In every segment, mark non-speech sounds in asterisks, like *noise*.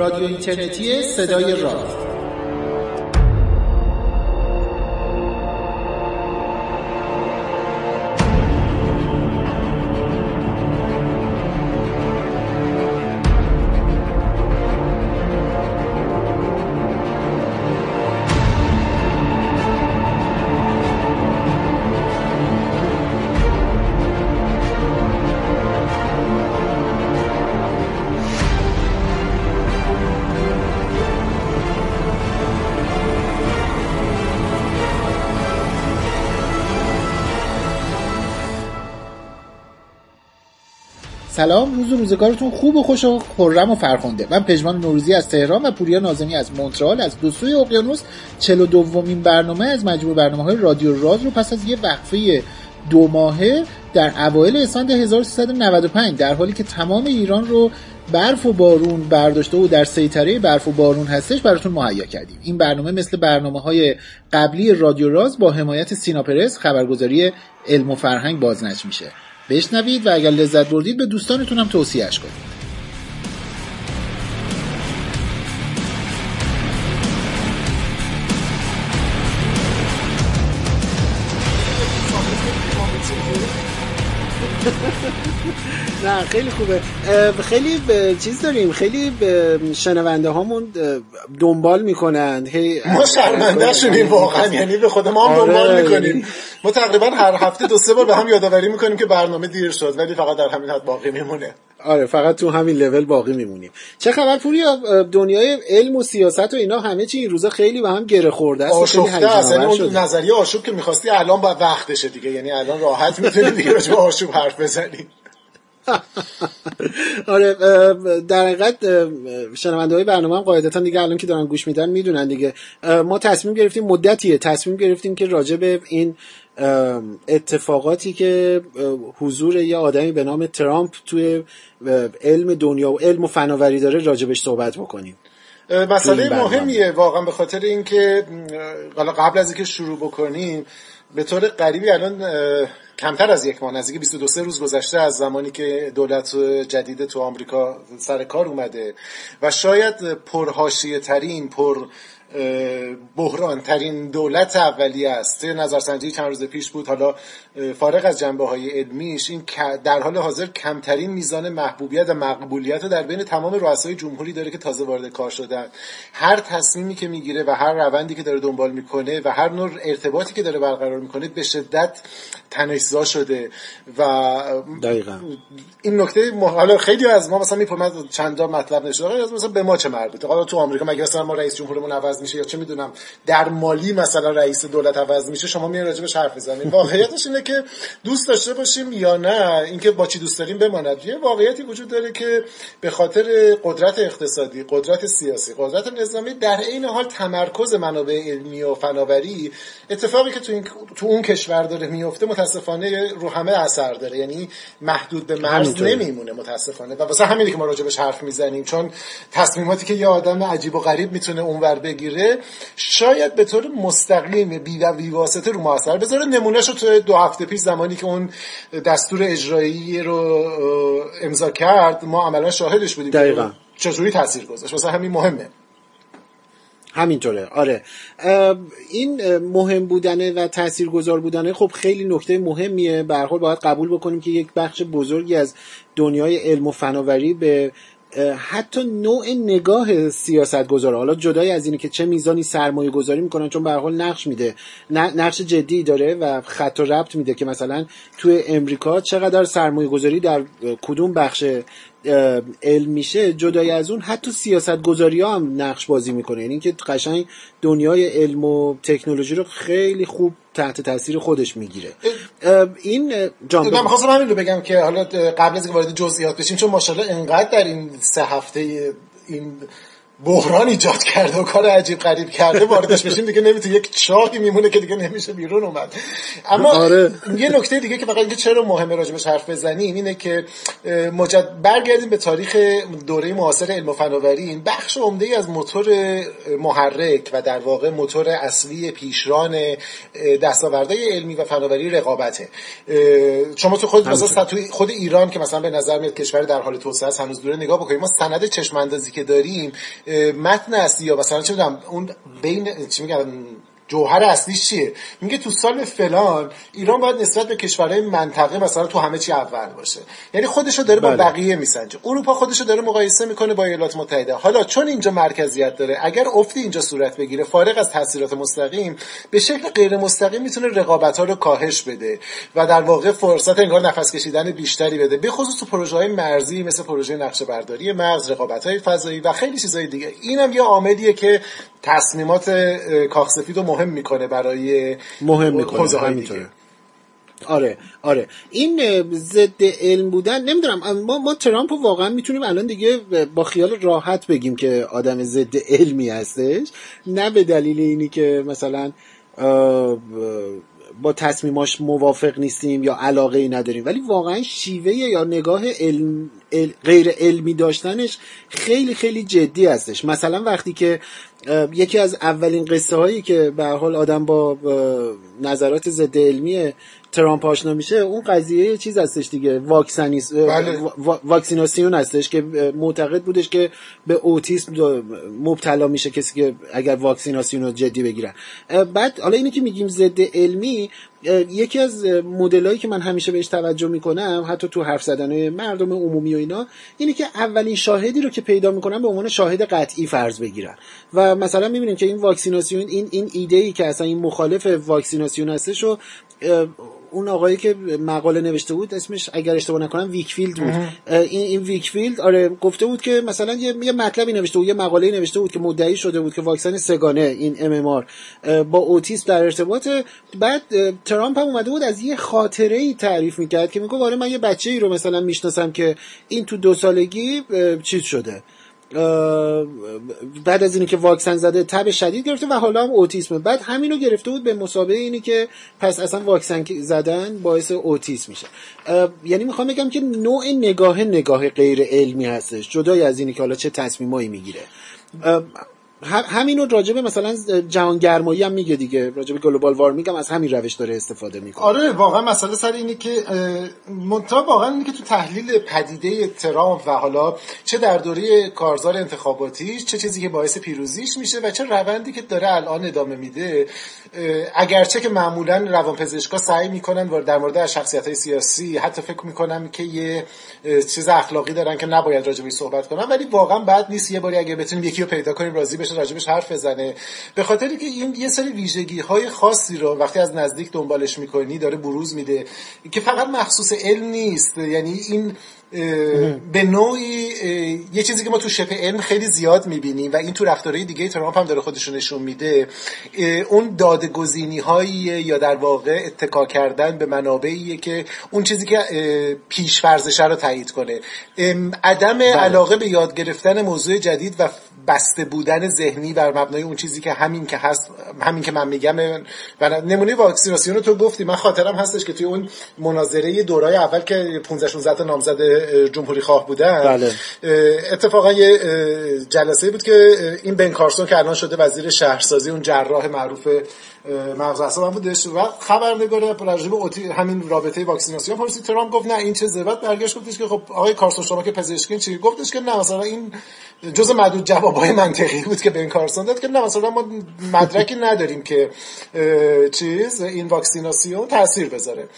رادیو اینترنتی صدای راه سلام روز روزگارتون خوب و خوش و خرم و فرخنده. من پژمان نوروزی از تهران و پوریا نازمی از مونترال از دو سوی اقیانوس چلو دومین برنامه از مجموع برنامه های رادیو راز رو پس از یه وقفه دو ماهه در اوایل اسفند 1395 در حالی که تمام ایران رو برف و بارون برداشته و در سیطره برف و بارون هستش براتون مهیا کردیم. این برنامه مثل برنامه های قبلی رادیو راز با حمایت سیناپرس خبرگزاری علم و فرهنگ بازنش میشه. بشنوید و اگر لذت بردید به دوستانتون هم توصیهش کنید. نه خیلی خوبه. خیلی چیز داریم خیلی شنونده هامون دنبال می‌کنن هی ما شرمنده شدیم واقعا یعنی به خود ما هم دنبال آره. می‌کنیم. ما تقریبا هر هفته دو سه بار به هم یادآوری می‌کنیم که برنامه دیر شد ولی فقط در همین حد باقی میمونه. آره فقط تو همین لول باقی میمونیم. چه خبر پوریا؟ دنیای علم و سیاست و اینا همه چی این روزا خیلی به هم گره خورده است آشفته است. یعنی اون نظریه آشوب که می‌خواستی الان با وقتشه دیگه. یعنی الان راحت می‌تونی دیگه راجع آشوب حرف بزنی. آره در حقیقت شنونده های برنامه هم قاعدتا دیگه الان که دارن گوش میدن می‌دونن دیگه. ما تصمیم گرفتیم مدتیه تصمیم گرفتیم که راجع به این اتفاقاتی که حضور یه آدمی به نام ترامپ توی علم دنیا و علم و فناوری داره راجبش صحبت بکنیم. مسئله مهمیه واقعا به خاطر اینکه قبل از اینکه شروع بکنیم به طور قریبی الان کمتر از یک ماه نزدیک 22 روز گذشته از زمانی که دولت جدید تو آمریکا سر کار اومده و شاید پرهاشیه ترین پر بحران ترین دولت اولیه است. نظرسنجی چند روز پیش بود حالا فارغ از جنبه های علمیش این در حال حاضر کمترین میزان محبوبیت و مقبولیت در بین تمام رؤسای جمهوری داره که تازه وارد کار شدن. هر تصمیمی که می‌گیره و هر روندی که داره دنبال می‌کنه و هر نوع ارتباطی که داره برقرار می‌کنه به شدت تنشزا شده و دقیقا. این نکته حالا خیلی از ما مثلا می‌پرسن چند مطلب نشده مثلا به ما چه مربوطه؟ حالا تو آمریکا مگه مثلا ما رئیس جمهورمون عوض میشه یا چه می‌دونم در مالی مثلا رئیس دولت عوض میشه شما میان راجبش حرف بزنید *laughs* واقعیتش اینه که دوست داشته باشیم یا نه اینکه با چی دوست داریم بماند. یه واقعیتی وجود داره که به خاطر قدرت اقتصادی قدرت سیاسی قدرت نظامی در عین حال تمرکز منابع علمی و فناوری اتفاقی که تو, این، تو اون کشور داره میفته متاسفانه رو همه اثر داره. یعنی محدود به مرز نمیمونه متاسفانه. و واسه همینه که ما راجبش حرف می‌زنیم. چون تصمیماتی که یه آدم عجیب و غریب می‌تونه اونور بگیره شاید به طور مستقیم بی و بی واسطه رو ما اثر بذاره. نمونهش رو تو دو هفته پیش زمانی که اون دستور اجرایی رو امضا کرد ما عملا شاهدش بودیم دقیقا. چجوری تاثیر گذاشت. واسه همین مهمه. همینطوره. آره. این مهم بودنه و تاثیرگذار بودنه خب خیلی نکته مهمیه. به باید قبول بکنیم که یک بخش بزرگی از دنیای علم و فناوری به حتی نوع نگاه سیاست گذاره حالا جدای از اینه که چه میزانی سرمایه گذاری می‌کنن چون به حال نقش میده. نقش جدی داره و خط و ربط میده که مثلا توی امریکا چقدر سرمایه گذاری در کدوم بخش علم میشه جدای از اون حتی سیاست گذاری ها هم نقش بازی می‌کنه. یعنی اینکه قشنگ دنیای علم و تکنولوژی رو خیلی خوب تحت تاثیر خودش می‌گیره. این جان من می‌خواستم همین رو بگم که حالا قبل از اینکه وارد جزئیات بشیم چون ماشاءالله انقدر در این سه هفته این بحران ایجاد کرده و کار عجیب غریب کرده واردش بشیم دیگه نمی‌تونه یک چاهی میمونه که دیگه نمیشه بیرون اومد. اما آره. یه نکته دیگه که فقط اینکه چرا مهمه راجبش حرف بزنیم اینه که مجد برگردیم به تاریخ دوره معاصر علم و فناوری. این بخش عمده ای از موتور محرک و در واقع موتور اصلی پیشران دستاوردهای علمی و فناوری رقابته. شما تو خود مثلا خود ایران که مثلا به نظر میاد کشور در حال توسعه است هنوز دوره نگاه بکنیم ما سند چشم اندازی که داریم متن اصلی یا مثلا چه اون بین چی میگن؟ جوهر اصلیش چیه؟ میگه تو سال فلان ایران باید نسبت به کشورهای منطقه مثلا تو همه چی اول باشه. یعنی خودشو داره با بله. بقیه میسنجه. اروپا خودشو داره مقایسه می‌کنه با ایالات متحده. حالا چون اینجا مرکزیت داره اگر افتی اینجا صورت بگیره فارغ از تاثیرات مستقیم به شکل غیر مستقیم می‌تونه رقابت ها رو کاهش بده و در واقع فرصت انگار نفس کشیدن بیشتری بده. به خصوص تو پروژه های مرزی مثل پروژه نقشه برداری مرز رقابت های فضایی و خیلی چیزهای دیگه. اینم یه عاملیه که تصمیمات کاخسفید رو مهم می‌کنه برای مهم می‌کنه همینطوره. آره آره. این ضد علم بودن نمی‌دونم ما ما ترامپ واقعا می‌تونیم الان دیگه با خیال راحت بگیم که آدم ضد علمی هستش. نه به دلیل اینی که مثلا با تصمیماش موافق نیستیم یا علاقه ای نداریم. ولی واقعا شیوه یا نگاه علم غیر علمی داشتنش خیلی خیلی جدی هستش. مثلا وقتی که یکی از اولین قصه هایی که به حال آدم با نظرات ضد علمی ترامپ آشنا میشه اون قضیه چیز هستش دیگه واکسنیس بله. واکسیناسیون هستش که معتقد بودش که به اوتیسم مبتلا میشه کسی که اگر واکسیناسیون رو جدی بگیرن بعد حالا اینی که میگیم ضد علمی یکی از مدلایی که من همیشه بهش توجه می‌کنم حتی تو حرف زدن مردم عمومی و اینا اینه که اولین شاهدی رو که پیدا می‌کنن به عنوان شاهد قطعی فرض بگیرن. و مثلا می‌بینیم که این واکسیناسیون این این ایده ای که اصلا این مخالف واکسیناسیون هستش و اون آقایی که مقاله نوشته بود اسمش اگر اشتباه نکنم ویکفیلد بود. این این ویکفیلد آره گفته بود که مثلا یه, یه مطلبی نوشته بود یه مقاله نوشته بود که مدعی شده بود که واکسن سگانه این MM با اوتیسم در ارتباط. بعد ترامپ هم اومده بود از یه خاطره ای تعریف می‌کرد که میگه آره من یه بچه ای رو مثلا می‌شناسم که این تو دو سالگی چیز شده. بعد از اینی که واکسن زده تب شدید گرفته و حالا هم اوتیسم. بعد همینو گرفته بود به مسابقه اینی که پس اصلا واکسن زدن باعث اوتیسم میشه. یعنی می‌خوام بگم که نوع نگاه نگاه غیر علمی هستش جدای از اینی که حالا چه تصمیمایی می‌گیره. همینو راجبه مثلا جهان گرمایی هم میگه دیگه. راجبه گلوبال وارمینگ هم از همین روش داره استفاده می‌کنه. آره واقعا مسئله سر اینه که منتها واقعا اینه که تو تحلیل پدیده ترامپ و حالا چه در دوره کارزار انتخاباتیش چه چیزی که باعث پیروزیش میشه و چه روندی که داره الان ادامه میده اگرچه که معمولا روانپزشکا سعی می‌کنن در مورد شخصیت های سیاسی حتی فکر می‌کنم که یه چیز اخلاقی دارن که نباید راجبش صحبت کنن ولی واقعا بد نیست. یه باری اگه بتونیم یکی رو پیدا کنیم راضی بشه راجبش حرف بزنه. به خاطری که این یه سری ویژگی های خاصی رو وقتی از نزدیک دنبالش می‌کنی داره بروز میده که فقط مخصوص علم نیست. یعنی این به نوعی یه چیزی که ما تو شبه علم خیلی زیاد می‌بینیم و این تو رفتارهای دیگه ترامپ هم داره خودشون نشون میده اون دادگزینی هایی یا در واقع اتکا کردن به منابعیه که اون چیزی که پیش رو تایید کنه. عدم بله. علاقه به یاد گرفتن موضوع جدید و بسته بودن ذهنی بر مبنای اون چیزی که همین که هست همین که من میگم. و نمونه واکسیناسیون رو تو گفتی. من خاطرم هستش که توی اون مناظره دورای اول که 15 16 تا نامزد جمهوری خواه بودن بله. اتفاقا یه جلسه بود که این بن کارسون که الان شده وزیر شهرسازی اون جراح معروف مغز اعصاب بودش. و خبرنگار راجع اوتی همین رابطه واکسیناسیون. پرسید ترامپ گفت نه این چه زبط؟ برگشت گفتش که خب آقای کارسون شما که پزشکی چی؟ گفتش که نه مثلا این جز معدود جوابای منطقی بود که بن کارسون داد که نه مثلا ما مدرکی نداریم که چیز این واکسیناسیون تاثیر بذاره.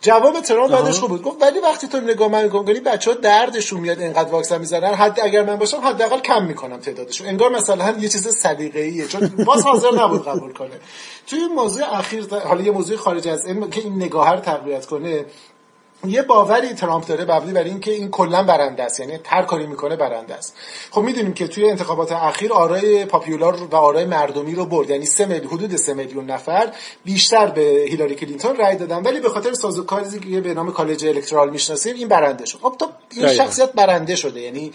جواب ترامپ بعدش خوب بود. گفت ولی وقتی تو نگاه من کنی بچه ها دردشون میاد اینقدر واکسن می‌زنن. حد اگر من باشم حداقل کم می‌کنم تعدادشون. انگار مثلا یه چیز سلیقه‌ایه. چون باز حاضر نبود قبول کنه. توی موضوع اخیر حالا یه موضوع خارج از علم که این نگاه رو تقویت کنه یه باوری ترامپ داره مبنی بر اینکه این کلا برنده است یعنی هر کاری می‌کنه برنده است. خب می‌دونیم که توی انتخابات اخیر آرای پاپیولار و آرای مردمی رو برد یعنی سه میلیون حدود سه میلیون نفر بیشتر به هیلاری کلینتون رای دادن. ولی به خاطر سازوکاری که به نام کالج الکترال می‌شناسیم این برنده شد. خب تو این شخصیت برنده شده یعنی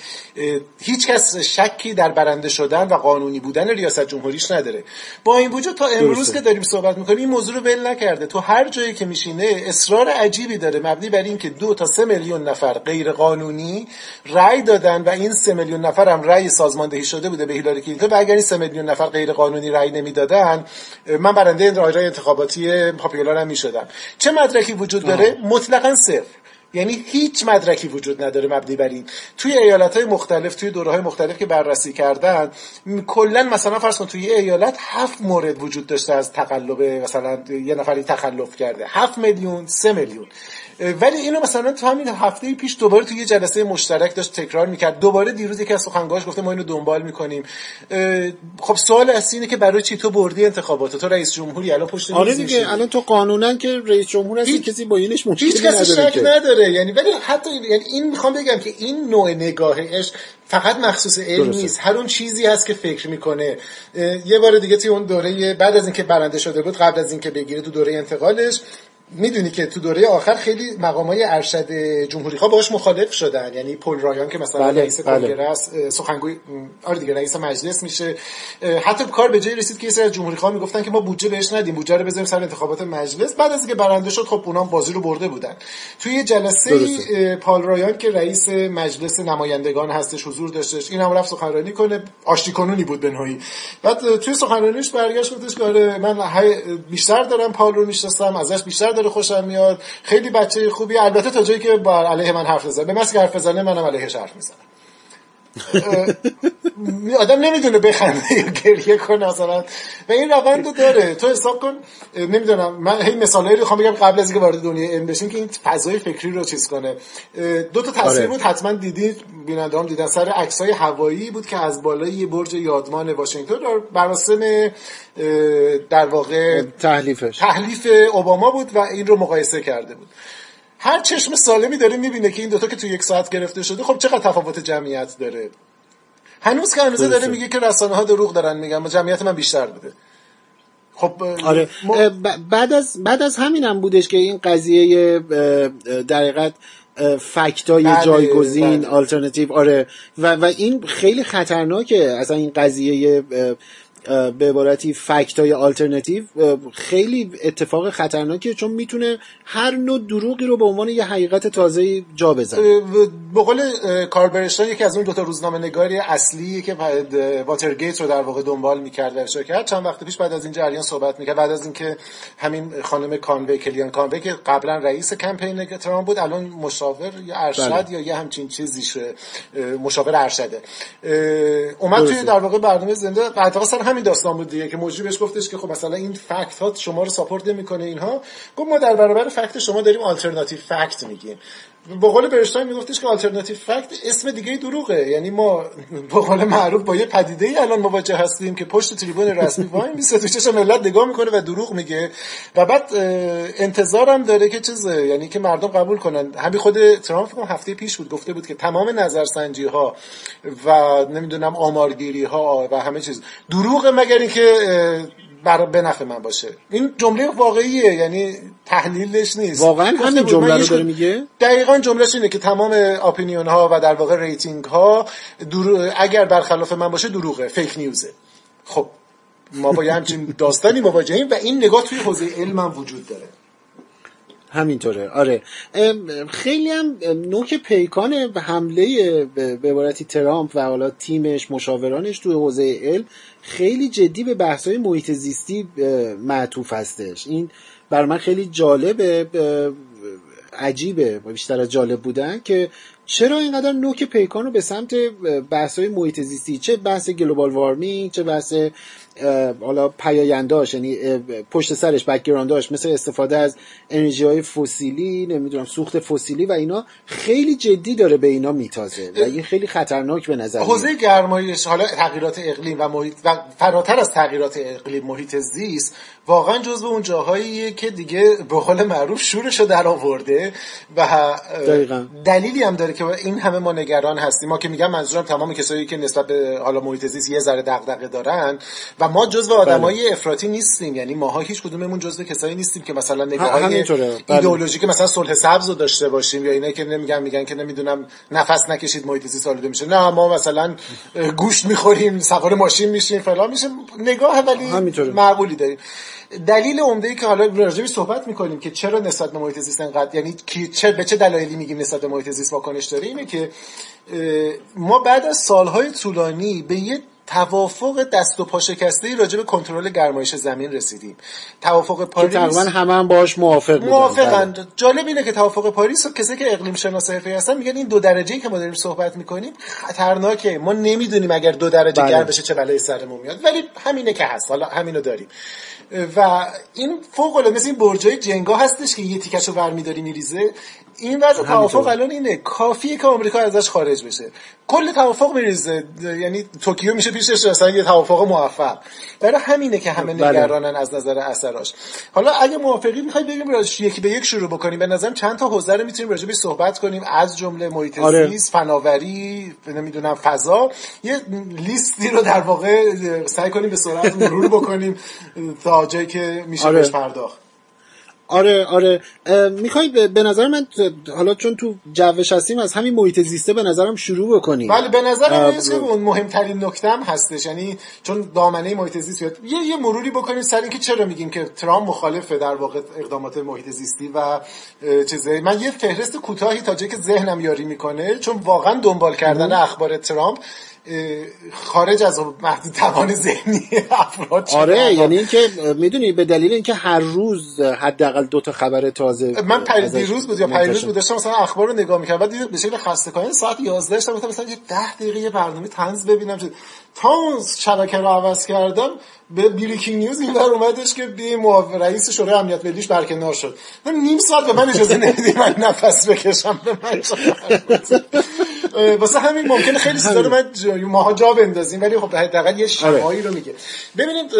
هیچ کس شکی در برنده شدن و قانونی بودن ریاست جمهوریش نداره. با این وجود تا امروز که داریم صحبت می‌کنیم این موضوع رو ول نکرده. تو هر جایی که میشینه اصرار عجیبی داره. مبنی بر اینکه دو تا سه میلیون نفر غیر قانونی رأی دادن و این سه میلیون نفر هم رأی سازماندهی شده بوده به هیلاری کلینتون و اگر این سه میلیون نفر غیر قانونی رأی نمی‌دادن من برنده این رای انتخاباتی پاپیولار هم می‌شدم. چه مدرکی وجود داره؟ مطلقا صفر. یعنی هیچ مدرکی وجود نداره مبنی بر این. توی ایالت های مختلف توی دوره های مختلف که بررسی کردن کلا مثلا فرض کن توی ایالت هفت مورد وجود داشته از تقلب مثلا یه نفری تخلف کرده. هفت میلیون سه میلیون. ولی اینو مثلا تا همین هفته پیش دوباره توی یه جلسه مشترک داشت تکرار می‌کرد. دوباره دیروز یکی از سخنگوهاش گفته ما اینو دنبال می‌کنیم. خب سوال اصلی اینه که برای چی تو بردی انتخابات تو رئیس جمهوری الان پشت آره دیگه الان تو قانونا که رئیس جمهور هستی کسی با اینش مشکلی هیچ کسی شک نداره. یعنی ولی حتی یعنی این می‌خوام بگم که این نوع نگاهش فقط مخصوص علم نیست. هر اون چیزی هست که فکر می‌کنه. یه بار دیگه توی اون دوره بعد از اینکه برنده شده بود قبل از اینکه بگیره تو دوره انتقالش می‌دونی که تو دوره آخر خیلی مقام های ارشد جمهوری خواه باش مخالف شدن. یعنی پل رایان که مثلا بله، رئیس بله. کنگره سخنگوی آره دیگه رئیس مجلس میشه. حتی کار به جای رسید که یه از جمهوری خواه می‌گفتن که ما بودجه بهش ندیم بودجه رو بذاریم سر انتخابات مجلس. بعد از اینکه برنده شد خب اونام بازی رو برده بودن. توی یه جلسه پال رایان که رئیس مجلس نمایندگان هستش حضور داشتش این هم رفت سخنرانی کنه. آشتی کنونی بود بنهایی بعد توی سخنرانیش برگشت گفتش که آره من بیشتر دارم پال رو می‌شناسم ازش بیشتر داره خوشم میاد. خیلی بچه خوبی. البته تا جایی که با علیه من حرف بزنه به مثل حرف بزنه منم علیهش حرف می‌زنم. آدم نمی‌دونه بخنده یا گریه کنه مثلا. و این روند رو داره. تو حساب کن. نمی‌دونم. من هی مثالایی رو خواهم بگم قبل از اینکه وارد دنیای علم بشین که این فضای فکری رو چیز کنه. دو تا تصویر آره. بود حتما دیدید بیننده هم دیدن. سر عکسای هوایی بود که از بالای برج یادمان واشنگتن در مراسم در واقع تحلیفش. تحلیف اوباما بود و این رو مقایسه کرده بود. هر چشم سالمی داره می‌بینه که این دوتا که تو یک ساعت گرفته شده خب چقدر تفاوت جمعیت داره؟ هنوز که هنوز داره میگه که رسانه ها دروغ دارن میگن و جمعیت من بیشتر بوده. خب آره. بعد از بعد از همینم بودش که این قضیه در حقیقت فکتای بله، جایگزین بله. آلترناتیو آره. و, و این خیلی خطرناکه. اصلا این قضیه به عبارتی فکت های آلترنتیو خیلی اتفاق خطرناکیه چون می‌تونه هر نوع دروغی رو به عنوان یه حقیقت تازه جا بزنه. به قول کاربرشتان یکی از اون دوتا روزنامه نگاری اصلی که واترگیت رو در واقع دنبال می‌کرد و کرد چند وقت پیش بعد از این جریان صحبت می‌کرد. بعد از اینکه همین خانم کانوی کلیان کانوی که قبلا رئیس کمپین ترامپ بود الان مشاور یا ارشد بله. یا یه همچین چیزی مشاور ارشده. اومد توی در واقع برنامه زنده. سر همین داستان بود دیگه که مجری بهش گفتش که خب مثلا این fact ها شما رو support نمی‌کنه اینها. گفت ما در برابر fact شما داریم alternative fact میگیم. به قول برشتاین میگفتش که alternative fact اسم دیگه دروغه. یعنی ما به قول معروف با یه پدیده ای الان مواجه هستیم که پشت تریبون رسمی وای میسه تو چشم ملت نگاه می‌کنه و دروغ میگه. و بعد انتظارم داره که چیزه یعنی که مردم قبول کنن. همین خود ترامپ هم هفته پیش بود گفته بود که تمام نظرسنجی ها و نمی‌دونم آمارگیری ها و همه چیز. دروغ مگر اینکه بر به نفع من باشه. این جمله واقعیه یعنی تحلیلش نیست. واقعا همین جمله رو داره میگه؟ دقیقا جملهش اینه که تمام opinion ها و در واقع rating ها اگر برخلاف من باشه دروغه fake news ه خب ما با همچین داستانی مواجهیم و این نگاه توی حوزه علم هم وجود داره. همینطوره. آره. خیلی هم نوک پیکان حمله به عبارتی ترامپ و حالا تیمش مشاورانش توی حوزه علم خیلی جدی به بحث‌های محیط زیستی معطوف هستش. این بر من خیلی جالبه عجیبه بیشتر از جالب بودن که چرا اینقدر نوک پیکان رو به سمت بحث های محیط زیستی چه بحث گلوبال وارمینگ چه بحث حالا پیاینداش یعنی پشت سرش بکگرانداش مثل استفاده از انرژی های فسیلی نمی‌دونم سوخت فسیلی و اینا خیلی جدی داره به اینا میتازه و این خیلی خطرناک به نظر حوزه گرمایش حالا تغییرات اقلیم و محیط و فراتر از تغییرات اقلیم محیط زیست واقعا جزو اون جاهاییه که دیگه به قول معروف شورشو در آورده و دقیقا. دلیلی هم داره که این همه ما نگران هستیم ما که میگم منظورم تمام کسایی که نسبت به حالا محیط زیست یه ذره دغدغه دارن و ما جزو آدمای بله. افراطی نیستیم. یعنی ماها هیچ کدوممون جزو کسایی نیستیم که مثلا نگاه های بله. ایدئولوژیک مثلا صلح سبز رو داشته باشیم یا اینا که نمیگن میگن که نمی‌دونم نفس نکشید محیط زیست آلوده میشه. نه ما مثلا گوشت می‌خوریم سوار ماشین میشیم فلان میشه نگاه ولی معقولی داریم. دلیل عمده ای که حالا راجبی صحبت می‌کنیم که چرا نسبت به محیط زیست انقدر یعنی کی چه به چه دلایلی میگیم نسبت به محیط زیست واکنش داره اینه که ما بعد از سالهای طولانی به یه توافق دست و پا شکسته راجع به کنترل گرمایش زمین رسیدیم. توافق پاریس که تقریبا همه هم باش موافق بودن. موافقن. بله. جالب اینه که توافق پاریس و کسی که اقلیم شناس حرفه‌ای هستن میگن این دو درجه که ما داریم صحبت می‌کنیم خطرناکه. ما نمی‌دونیم اگر دو درجه بله. گرم بشه چه بلایی سرمون میاد. ولی همینه که هست. حالا همینو داریم. و این فوق العاده مثل این برجای جنگا هستش که یه تیکشو برمیداری میریزه. این وضع توافق الان اینه. کافیه که آمریکا ازش خارج بشه. کل توافق میریزه. یعنی توکیو میشه پیشش اصلا یه توافق موفق. برای همینه که همه بله. نگرانن از نظر اثراش. حالا اگه موافقی می‌خوای بگیم راجع یکی به یک شروع بکنیم. به نظرم چند تا حوزه رو می‌تونیم راجع صحبت کنیم. از جمله محیط آره. زیست فناوری نمی‌دونم فضا. یه لیستی رو در واقع سعی کنیم به سرعت مرور بکنیم تا جایی که میشه آره. بهش پرداخت. آره آره. می‌خوای به نظر من حالا چون تو جوش هستیم از همین محیط زیسته به نظرم شروع بکنیم. بله به نظرم که اون مهمترین نکته هم هستش. یعنی چون دامنه محیط زیست بیاد یه یه مروری بکنیم سر اینکه چرا میگیم که ترامپ مخالفه در واقع اقدامات محیط زیستی و چیزه. من یه فهرست کوتاهی تا که ذهنم یاری می‌کنه چون واقعا دنبال کردن اخبار ترامپ خارج از محدود توان ذهنی افراد آره یعنی اینکه می‌دونی به دلیل اینکه هر روز حداقل دو تا خبر تازه من روز بود یا روز بود داشتم مثلا اخبار رو نگاه می‌کردم. بعد دیدم به شکل خسته کننده ساعت 11 داشتم مثلا یه 10 دقیقه یه برنامه طنز ببینم تا اون شبکه رو عوض کردم به بریکینگ نیوز این بر اومدش که بی رئیس شورای امنیت ملیش برکنار شد. نیم ساعت به من اجازه نمیدی من نفس بکشم به من *laughs* واسه همین ممکنه خیلی چیزا رو من ماها جا بندازیم ولی خب حداقل یه شمایی رو میگه. ببینید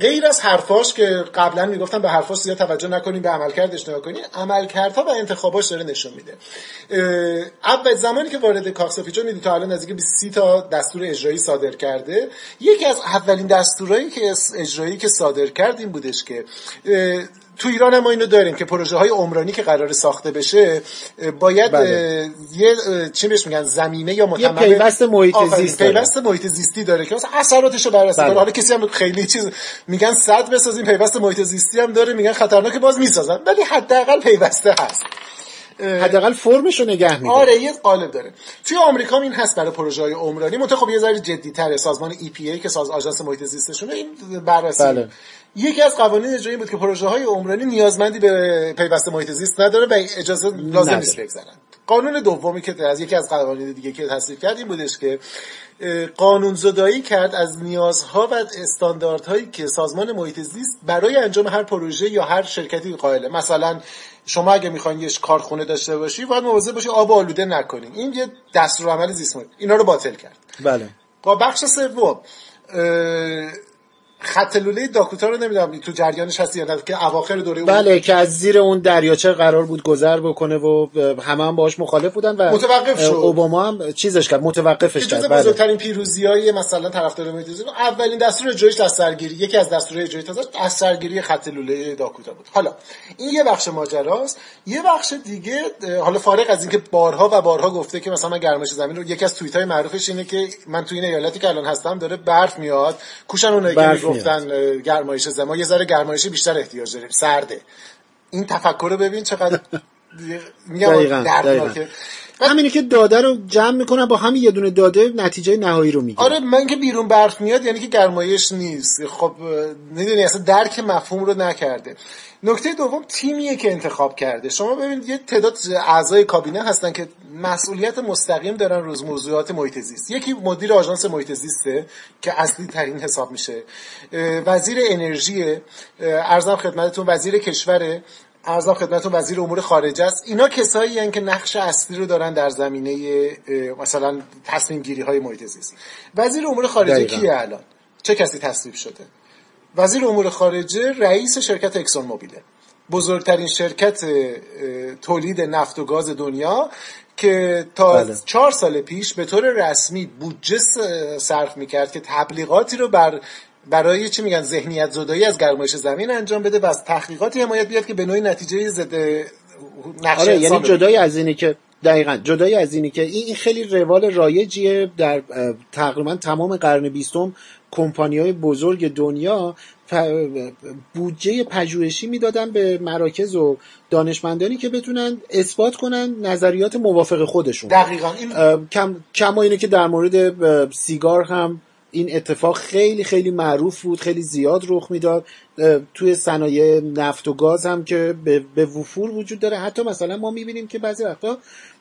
غیر از حرفاش که قبلا می‌گفتم به حرفاش زیاد توجه نکنیم به عملکردش نگاه کنیم عملکردها و انتخاباش داره نشون میده. اول زمانی که وارد کاخ می‌دید تا الان نزدیک 20 تا دستور اجرایی صادر کرده یکی از اولین دستورایی که اجرایی که صادر کرد این بودش که تو ایران ما اینو داریم که پروژه های عمرانی که قرار ساخته بشه باید بله. یه چی بهش میگن زمینه یا متمم پیوست محیط زیست پیوست محیط زیستی داره که مثلا اثراتشو بررسی بله. حالا کسی هم خیلی چیز میگن صد بسازیم پیوست محیط زیستی هم داره میگن خطرناک باز می‌سازن. ولی حداقل پیوسته هست. حداقل فرمش رو نگه میداره آره یه قالب داره. توی آمریکا این هست برای پروژه های عمرانی. منتها خب یه ذره جدی‌تره. سازمان EPA که ساز آژانس محیط زیستشونه این بررسی. بله. یکی از قوانین اجرایی بود که پروژه های عمرانی نیازمندی به پیوسته محیط زیست نداره و اجازه لازم نیست بگذارن. قانون دومی که از یکی از قوانین دیگه که تصویب کرد این بودش که قانون زدایی کرد از نیازها و استانداردهایی که سازمان محیط زیست برای انجام هر پروژه یا هر شرکتی قائله. مثلا شما اگه می‌خواین یه کارخونه داشته باشی باید مواظب باشی آب آلوده نکنین. این یه دستور عمل زیست اینا رو باطل کرد. بله. با بخش سوم خط لوله داکوتا رو نمی‌دونم تو جریانش هستی یا نه که اواخر دوره بله که از زیر اون دریاچه قرار بود گذر بکنه و همه هم باهاش مخالف بودن و متوقف شد. اوباما هم چیزش کرد متوقفش کرد بله. بزرگترین پیروزیای مثلا طرفدار محیط اولین دستور اجرایش دسترگیری یکی از دستورهای اجرایی تازه دسترگیری خط لوله داکوتا بود. حالا این یه بخش ماجراست. یه بخش دیگه حالا فارغ از اینکه بارها و بارها گفته که مثلا گرمایش زمین رو یکی از توییت های معروفش اینه که من تو این ایالتی که الان هستم داره برف میاد کوشن اونایی که گفتن گرمایش زمان. یه ذره گرمایش بیشتر احتیاج داریم. سرده. این تفکر رو ببین چقدر *laughs* میگم دردناکه. همینی که داده رو جمع می‌کنن با همین یه دونه داده نتیجه نهایی رو می‌گیرن. آره من که بیرون برف میاد یعنی که گرمایش نیست. خب می‌دونی اصلا درک مفهوم رو نکرده. نکته دوم تیمیه که انتخاب کرده. شما ببینید یه تعداد اعضای کابینه هستن که مسئولیت مستقیم دارن روز موضوعات محیط زیست. یکی مدیر آژانس محیط زیسته که اصلی ترین حساب میشه. وزیر انرژی ارزم خدمتتون وزیر کشور ارزم خدمتتون وزیر امور خارجه است. اینا کسایی هستند که نقش اصلی رو دارن در زمینه مثلا تصمیم گیری های محیط زیست. وزیر امور خارجه کیه الان؟ چه کسی تصویب شده؟ وزیر امور خارجه رئیس شرکت اکسون موبیله بزرگترین شرکت تولید نفت و گاز دنیا که تا بله. چهار سال پیش به طور رسمی بودجه صرف می‌کرد که تبلیغاتی رو بر برای چی میگن ذهنیت زدایی از گرمایش زمین انجام بده و از تحقیقاتی حمایت بیاد که به نوعی نتیجه ضد نقش آره یعنی جدای از اینی که دقیقا جدای از اینی که این خیلی روال رایجیه در تقریبا تمام قرن بیستم کمپانی های بزرگ دنیا بودجه پژوهشی می‌دادن به مراکز و دانشمندانی که بتونن اثبات کنن نظریات موافق خودشون. دقیقا این... کم کما اینه که در مورد سیگار هم این اتفاق خیلی خیلی معروف بود خیلی زیاد رخ می‌داد. توی صنایع نفت و گاز هم که به وفور وجود داره. حتی مثلا ما می‌بینیم که بعضی وقتا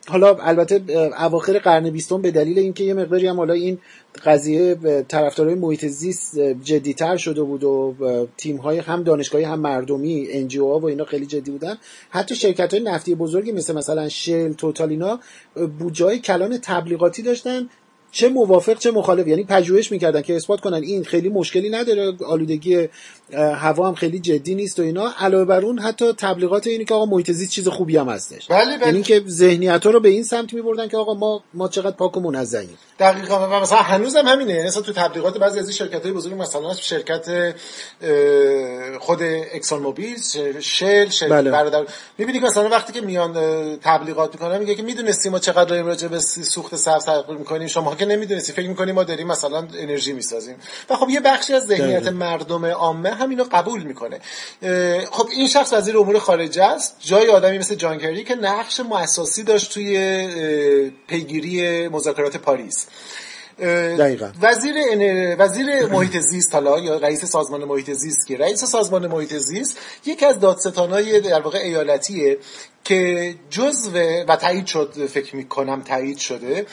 حالا البته اواخر قرن بیستم به دلیل اینکه یه مقداری هم حالا این قضیه طرفدارای محیط زیست جدیتر شده بود و تیم های هم دانشگاهی هم مردمی انجیو ها و اینا خیلی جدی بودن. حتی شرکت های نفتی بزرگی مثل مثلا شل توتال اینا بودجه کلان تبلیغاتی داشتن. چه موافق چه مخالف. یعنی پژوهش می‌کردن که اثبات کنن این خیلی مشکلی نداره آلودگی هوا هم خیلی جدی نیست و اینا. علاوه بر اون حتی تبلیغات اینی که آقا محیط زیست چیز خوبی هم هستش. بله بله. یعنی که ذهنیت ها رو به این سمت میبردن که آقا ما ما چقدر پاک و منزهیم دقیقاً. و مثلا هنوز هم همینه. یعنی مثلا تو تبلیغات بعضی از شرکت های بزرگ مثلا شرکت خود اکسون موبیل شل شل بله. برادر. می‌بینی که مثلا وقتی که میان تبلیغات می‌کنن میگه که می‌دونستی ما چقدر داریم راجع به سوخت سبز تحقیق می‌کنیم. شما که نمی‌دونستی. فکر می‌کنیم ما داریم مثلا انرژی می‌سازیم. و خب یه بخشی از ذهنیت مردم عامه همینو قبول می‌کنه. خب این شخص وزیر امور خارجه است. جای آدمی مثل جان کری که نقش مؤسسی داشت توی پیگیری مذاکرات پاریس. دقیقا. وزیر وزیر محیط زیست حالا یا رئیس سازمان محیط زیست که؟ رئیس سازمان محیط زیست یکی از دادستانای در واقع ایالتیه که جزو و تایید شد فکر می کنم تایید شده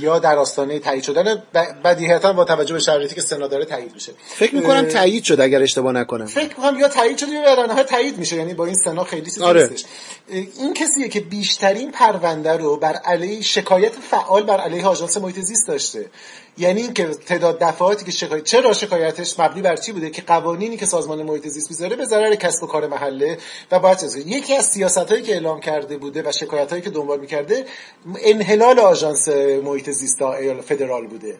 یا در آستانه تایید شدن بدیهیتا با توجه به شرایطی که سنا داره تایید میشه. فکر می کنم تایید شد اگر اشتباه نکنم. فکر کنم یا تایید شده یا در تایید میشه یعنی با این سنا خیلی چیزی آره. نیستش. این کسیه که بیشترین پرونده رو بر علیه شکایت فعال بر علیه آژانس محیط زیست داشته. یعنی اینکه تعداد دفعاتی که شکایت چرا شکایتش مبنی بر چی بوده؟ که قوانینی که سازمان محیط زیست می‌ذاره به ضرر کسب و کار محله و باید یکی از سیاستهایی که اعلام کرده بوده و شکایتهایی که دنبال می‌کرده انحلال آژانس محیط زیست فدرال بوده.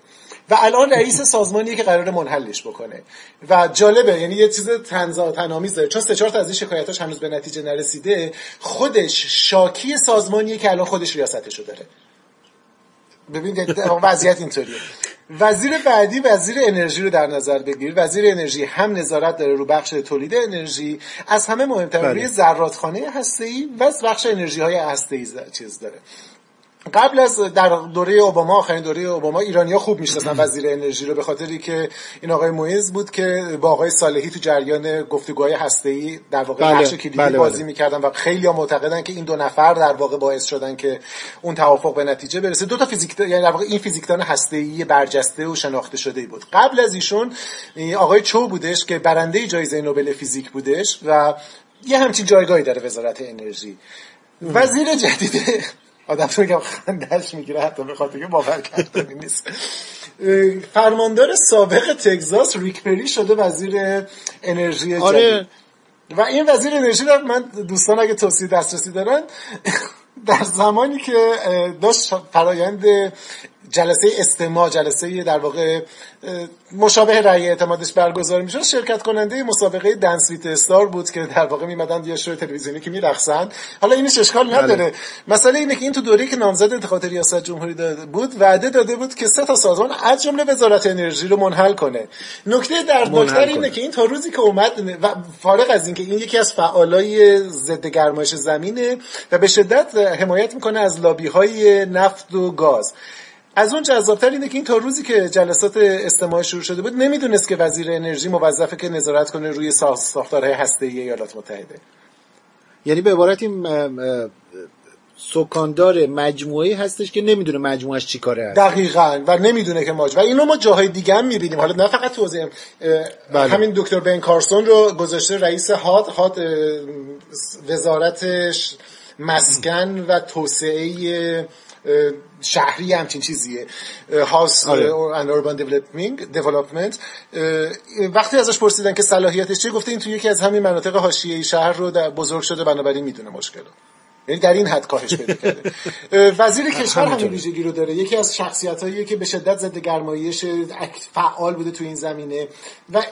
و الان رئیس سازمانی که قرار منحلش بکنه. و جالبه یعنی یه چیز تنزا تنامیز داره. چون سه چهار تا از این شکایتاش هنوز به نتیجه نرسیده خودش شاکی سازمانیه که الان خودش ریاستشو داره. ببین وضعیت اینطوریه. وزیر بعدی وزیر انرژی رو در نظر بگیر. وزیر انرژی هم نظارت داره رو بخش تولید انرژی. از همه مهمتر بله. روی ذراتخانه هسته‌ای و بخش انرژی های هسته‌ای چیز داره. قبل از در دوره اوباما آخرین دوره اوباما ایرانیا خوب می‌شناسن وزیر انرژی رو به خاطری که این آقای مویز بود که با آقای صالحی تو جریان گفتگوهای هسته‌ای در واقع بله، نقش کلیدی بله بازی بله. می‌کردن و خیلی معتقدن که این دو نفر در واقع باعث شدن که اون توافق به نتیجه برسه. دو تا فیزیک یعنی در واقع این فیزیکدان هسته‌ای برجسته و شناخته شده بود. قبل از ایشون آقای چو بودش که برنده جایزه نوبل فیزیک بودش و یه همچین جایگاهی داره وزارت انرژی. وزیر جدید آدم تو میگم خندش می‌گیره حتی به خاطر که باور کردنی نیست فرماندار سابق تگزاس ریک شده وزیر انرژی آره. و این وزیر انرژی رو من دوستان اگه توصیه دسترسی دارن در زمانی که داشت فرایند جلسه استماع جلسه در واقع مشابه رأی اعتمادش برگزار می‌شد. شرکت کننده مسابقه دنسویت استار بود که در واقع میمدن یه شو تلویزیونی که میرقصن. حالا اینش اشکال بله. نداره. مسئله اینه که این تو دوره که نامزد انتخابات ریاست جمهوری داده بود وعده داده بود که سه تا سازمان از جمله وزارت انرژی رو منحل کنه. نکته در نکته اینه که این تا روزی که اومد و فارغ از اینکه این یکی از فعالای ضد گرمایش زمینه و به شدت حمایت می‌کنه از لابی های نفت و گاز. از اون جذابتر اینه که این تا روزی که جلسات استماع شروع شده بود نمی‌دونست که وزیر انرژی موظفه که نظارت کنه روی ساختارهای هسته‌ای ایالات متحده. یعنی به عبارت سکاندار مجموعه هستش که نمی‌دونه مجموعش چی کاره هست دقیقا و نمی‌دونه که ماج و اینو ما جاهای دیگه هم می‌بینیم. حالا نه فقط توضیح بله. همین دکتر بن کارسون رو گذاشته رئیس هاد هاد وزارتش مسکن و توسعه شهری همچین چیزیه. هاوس ان اوربان دیولپمنت وقتی ازش پرسیدن که صلاحیتش چیه گفته این تو یکی از همین مناطق حاشیه‌ای شهر رو در بزرگ شده بنابراین می‌دونه مشکل یعنی در این حد کاهش پیدا کرده. *laughs* وزیر کشور همین ویژگی رو داره. یکی از شخصیت که به شدت ضد گرمایش فعال بوده تو این زمینه. و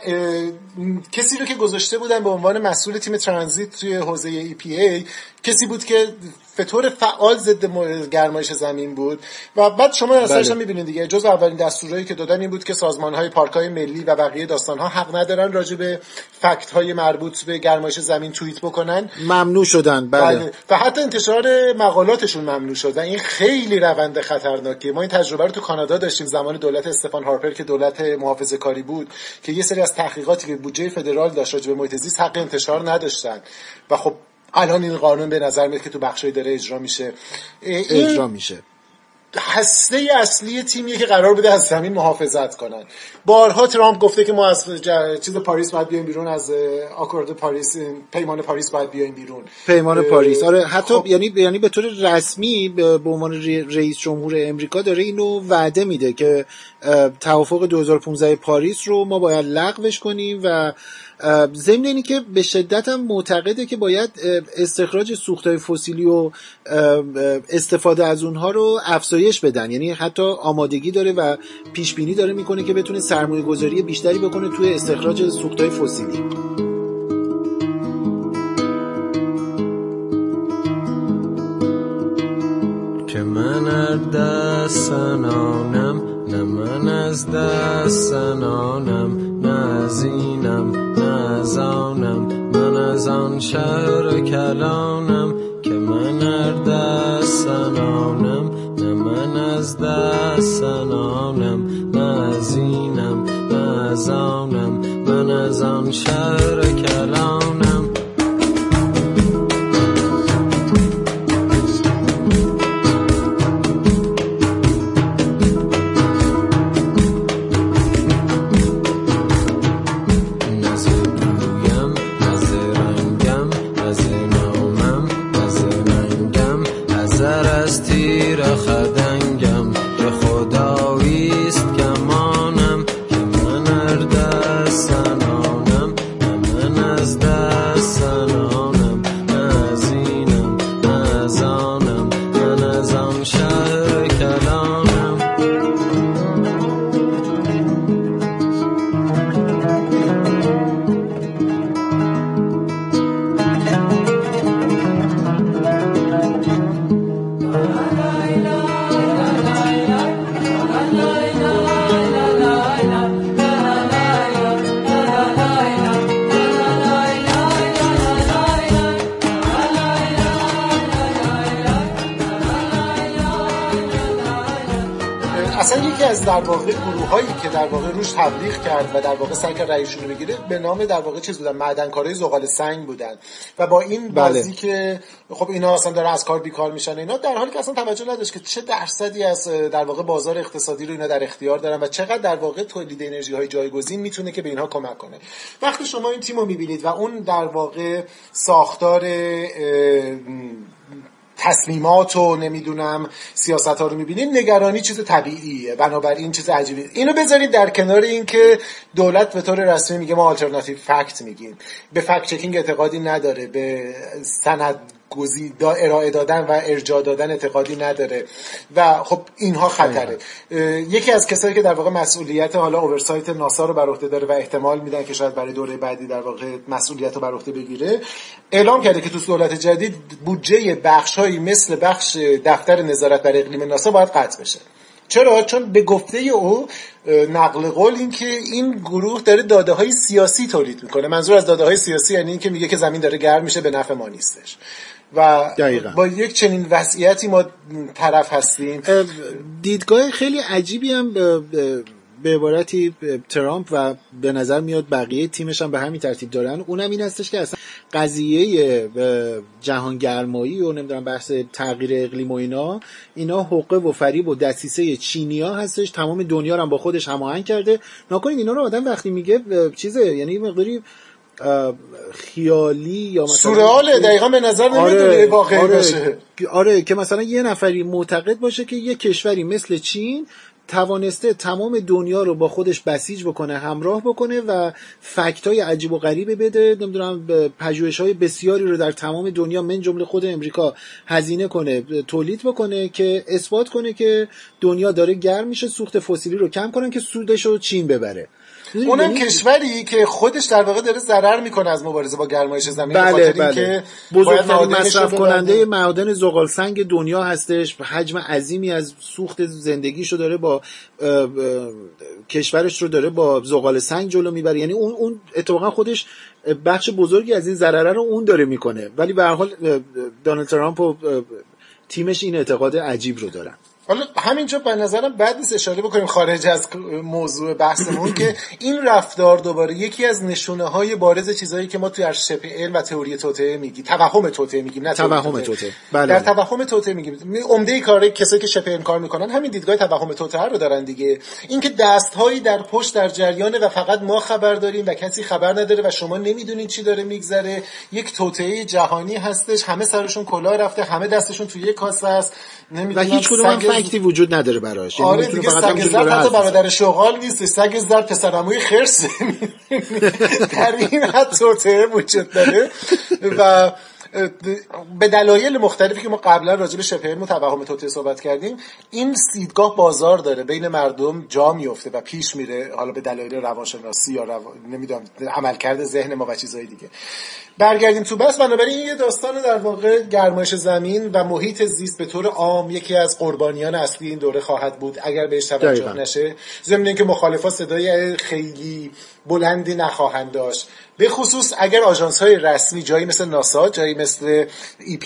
کسی رو که گذاشته بودن به عنوان مسئول تیم ترانزیت توی حوزه ای پی ای کسی بود که به طور فعال ضد گرمایش زمین بود. و بعد شما اثرش بله. می‌بینید دیگه. جز اولین دستورهایی که دادن این بود که سازمان های پارک های ملی و بقیه داستان ها حق ندارن راجع به فکت های مربوط به گرمایش زمین توییت بکنن. ممنوع شدن. بله. بله. و حتی انتشار مقالاتشون ممنوع شد. و این خیلی روند خطرناکیه. ما این تجربه رو تو کانادا داشتیم. زمان دولت استفان هارپر که دولت محافظه کاری بود که یه سری از تحقیقاتی که بودجه فدرال داشت راجع به محیط زیست حق انتشار نداشتن. و خب الان این قانون به نظر میاد که تو بخشای داره اجرا میشه. اجرا میشه. هسته اصلی تیمیه که قرار بوده از زمین محافظت کنن. بارها ترامپ گفته که ما از چیز پاریس باید بیایم بیرون از accord پاریس پیمان پاریس باید بیایم بیرون. پیمان پاریس. آره حتی خب. یعنی یعنی به طور رسمی به عنوان رئیس جمهور امریکا داره اینو وعده میده که توافق 2015 پاریس رو ما باید لغوش کنیم و ضمن اینی که به شدت هم معتقده که باید استخراج سوختهای فسیلی و استفاده از اونها رو افزایش بدن. یعنی حتی آمادگی داره و پیش بینی داره می‌کنه که بتونه سرمایه گذاری بیشتری بکنه توی استخراج سوختهای فسیلی. که من دست سنانم نه من از دست سنانم نه از اینم نه از آنم. من از آن شهر کلانم که من ار دست سنانم نه من از دست سنانم نه از اینم نه از آنم. من از آن شهر کلانم. و در واقع سعی کرد رو بگیره. به نام در واقع چیز بودن معدنکارای زغال سنگ بودن. و با این بله. بازی که خب اینا اصلا داره از کار بیکار میشن اینا در حالی که اصلا توجه نداشت که چه درصدی از در واقع بازار اقتصادی رو اینا در اختیار دارن و چقدر در واقع تولید انرژی های جایگزین می‌تونه که به اینها کمک کنه. وقتی شما این تیم رو می‌بینید و اون در واقع ساختار تصمیمات و نمی‌دونم سیاست ها رو می‌بینیم نگرانی چیز طبیعیه. بنابراین چیز عجیبی اینو بذارید در کنار اینکه دولت به طور رسمی میگه ما آلترناتیو فکت میگیم. به فکت چکینگ اعتقادی نداره. به سند گزی دا ارائه دادن و ارجاع دادن اعتقادی نداره. و خب اینها خطره. یکی از کسایی که در واقع مسئولیت حالا اوورسایت ناسا رو بر عهده داره و احتمال میدن که شاید برای دوره بعدی در واقع مسئولیت رو بر عهده بگیره اعلام کرده که تو دولت جدید بودجه بخشهایی مثل بخش دفتر نظارت بر اقلیم ناسا باید قطع بشه. چرا؟ چون به گفته او نقل قول این که این گروه داره داده های سیاسی تولید می‌کنه. منظور از داده های سیاسی یعنی این که میگه که زمین داره گرم میشه به نفع ما نیستش. و دقیقا. با یک چنین وضعیتی ما طرف هستیم. دیدگاه خیلی عجیبی هم به عبارتی ترامپ و به نظر میاد بقیه تیمش هم به همین ترتیب دارن. اونم این هستش که اصلا قضیه جهان گرمایی و نمی‌دونم بحث تغییر اقلیم و اینا اینا حقه و فریب و دستیسه چینیا هستش. تمام دنیا رو هم با خودش هماهنگ کرده. ناکنید اینا رو آدم وقتی میگه چیزه یعنی مقداری خیالی یا مثلا سورئاله دقیقا به نظر نمی‌دونه آره، واقعی آره، باشه. آره که مثلا یه نفری معتقد باشه که یه کشوری مثل چین توانسته تمام دنیا رو با خودش بسیج بکنه همراه بکنه و فکت های عجیب و غریبه بده نمی‌دونم پژوهش های بسیاری رو در تمام دنیا من جمله خود امریکا هزینه کنه تولید بکنه که اثبات کنه که دنیا داره گرم میشه سوخت فسیلی رو کم کنن که سودش رو چین ببره. اونم کشوری که خودش در واقع داره ضرر می‌کنه از مبارزه با گرمایش زمین بله بله. بزرگترین مصرف کننده معادن زغال سنگ دنیا هستش. حجم عظیمی از سوخت زندگیشو داره با کشورش رو داره با زغال سنگ جلو می‌بره. یعنی اون اون اتفاقا خودش بخش بزرگی از این ضرره رو اون داره می‌کنه. ولی به هر حال دونالد ترامپ و تیمش این اعتقاد عجیب رو دارن. حالا همینجا به نظرم بعد نیست اشاره بکنیم خارج از موضوع بحثمون که این رفتار دوباره یکی از نشونه های بارز چیزهایی که ما توی ارشپ علم و تئوری توته میگیم. توهم توته میگیم نه توهم توته بله. در توهم توته میگیم. عمده کار کسایی که شپ علم کار می‌کنن همین دیدگاه توهم توته رو دارن دیگه. اینکه دستهایی در پشت در جریانه و فقط ما خبر داریم و کسی خبر نداره و شما نمی‌دونید چی داره میگذره یک توته جهانی هستش. همه سرشون کلاه رفته همه دستشون توی یک کاسه است. کدوم فکتی وجود نداره براش. یعنی آره دیگه سگ زرد حتی برادر شغال نیست سگ زرد پسرموی خرسه در این حد توته وجود داره. و به دلایل مختلفی که ما قبلا راجع به شبه علم و توهم توته صحبت کردیم این سیدگاه بازار داره. بین مردم جا میفته و پیش میره حالا به دلایل روانشناسی یا رو... نمی‌دونم عملکرد ذهن ما و چیزهای دیگه. برگردیم تو بس. بنابراین این یه داستان در واقع گرمایش زمین و محیط زیست به طور عام یکی از قربانیان اصلی این دوره خواهد بود. اگر بهش توجه نشه ضمن اینکه مخالفا صدای خیلی بلندی نخواهند داشت. به خصوص اگر آژانس های رسمی جایی مثل ناسا جایی مثل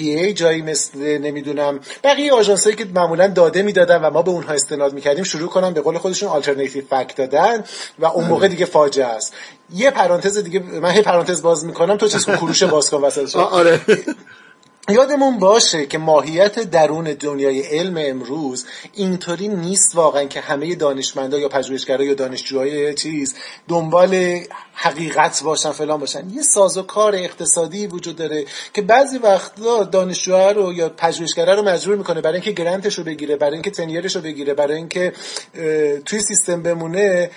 ای جایی مثل نمی‌دونم بقیه آژانس هایی که معمولا داده می‌دادن و ما به اونها استناد می‌کردیم شروع کنن به قول خودشون آلترناتیو فکت دادن و اون موقع دیگه فاجعه است. یه پرانتز دیگه من هی پرانتز باز می‌کنم تو چیز کروش باز کن وسط *laughs* آره. یادمون باشه که ماهیت درون دنیای علم امروز اینطوری نیست واقعا که همه دانشمندا یا پژوهشگرا یا دانشجوهای چیز دنبال حقیقت باشن فلان باشن. یه سازوکار اقتصادی وجود داره که بعضی وقتا دانشجوها رو یا پژوهشگرا رو مجبور می‌کنه برای اینکه گرنتش رو بگیره برای اینکه تنیرش رو بگیره برای اینکه توی سیستم بمونه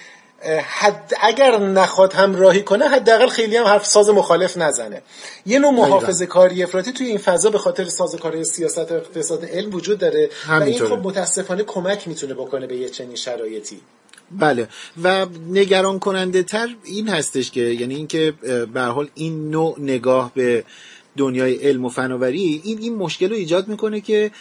حد اگر نخواد همراهی کنه حداقل خیلی هم حرف ساز مخالف نزنه. یه نوع محافظه کاری افراطی توی این فضا به خاطر سازوکاری سیاست و اقتصاد علم وجود داره و این خب متاسفانه کمک می‌تونه بکنه به یه چنین شرایطی. بله. و نگران کننده تر این هستش که یعنی اینکه به حال این نوع نگاه به دنیای علم و فناوری این این مشکل رو ایجاد می‌کنه که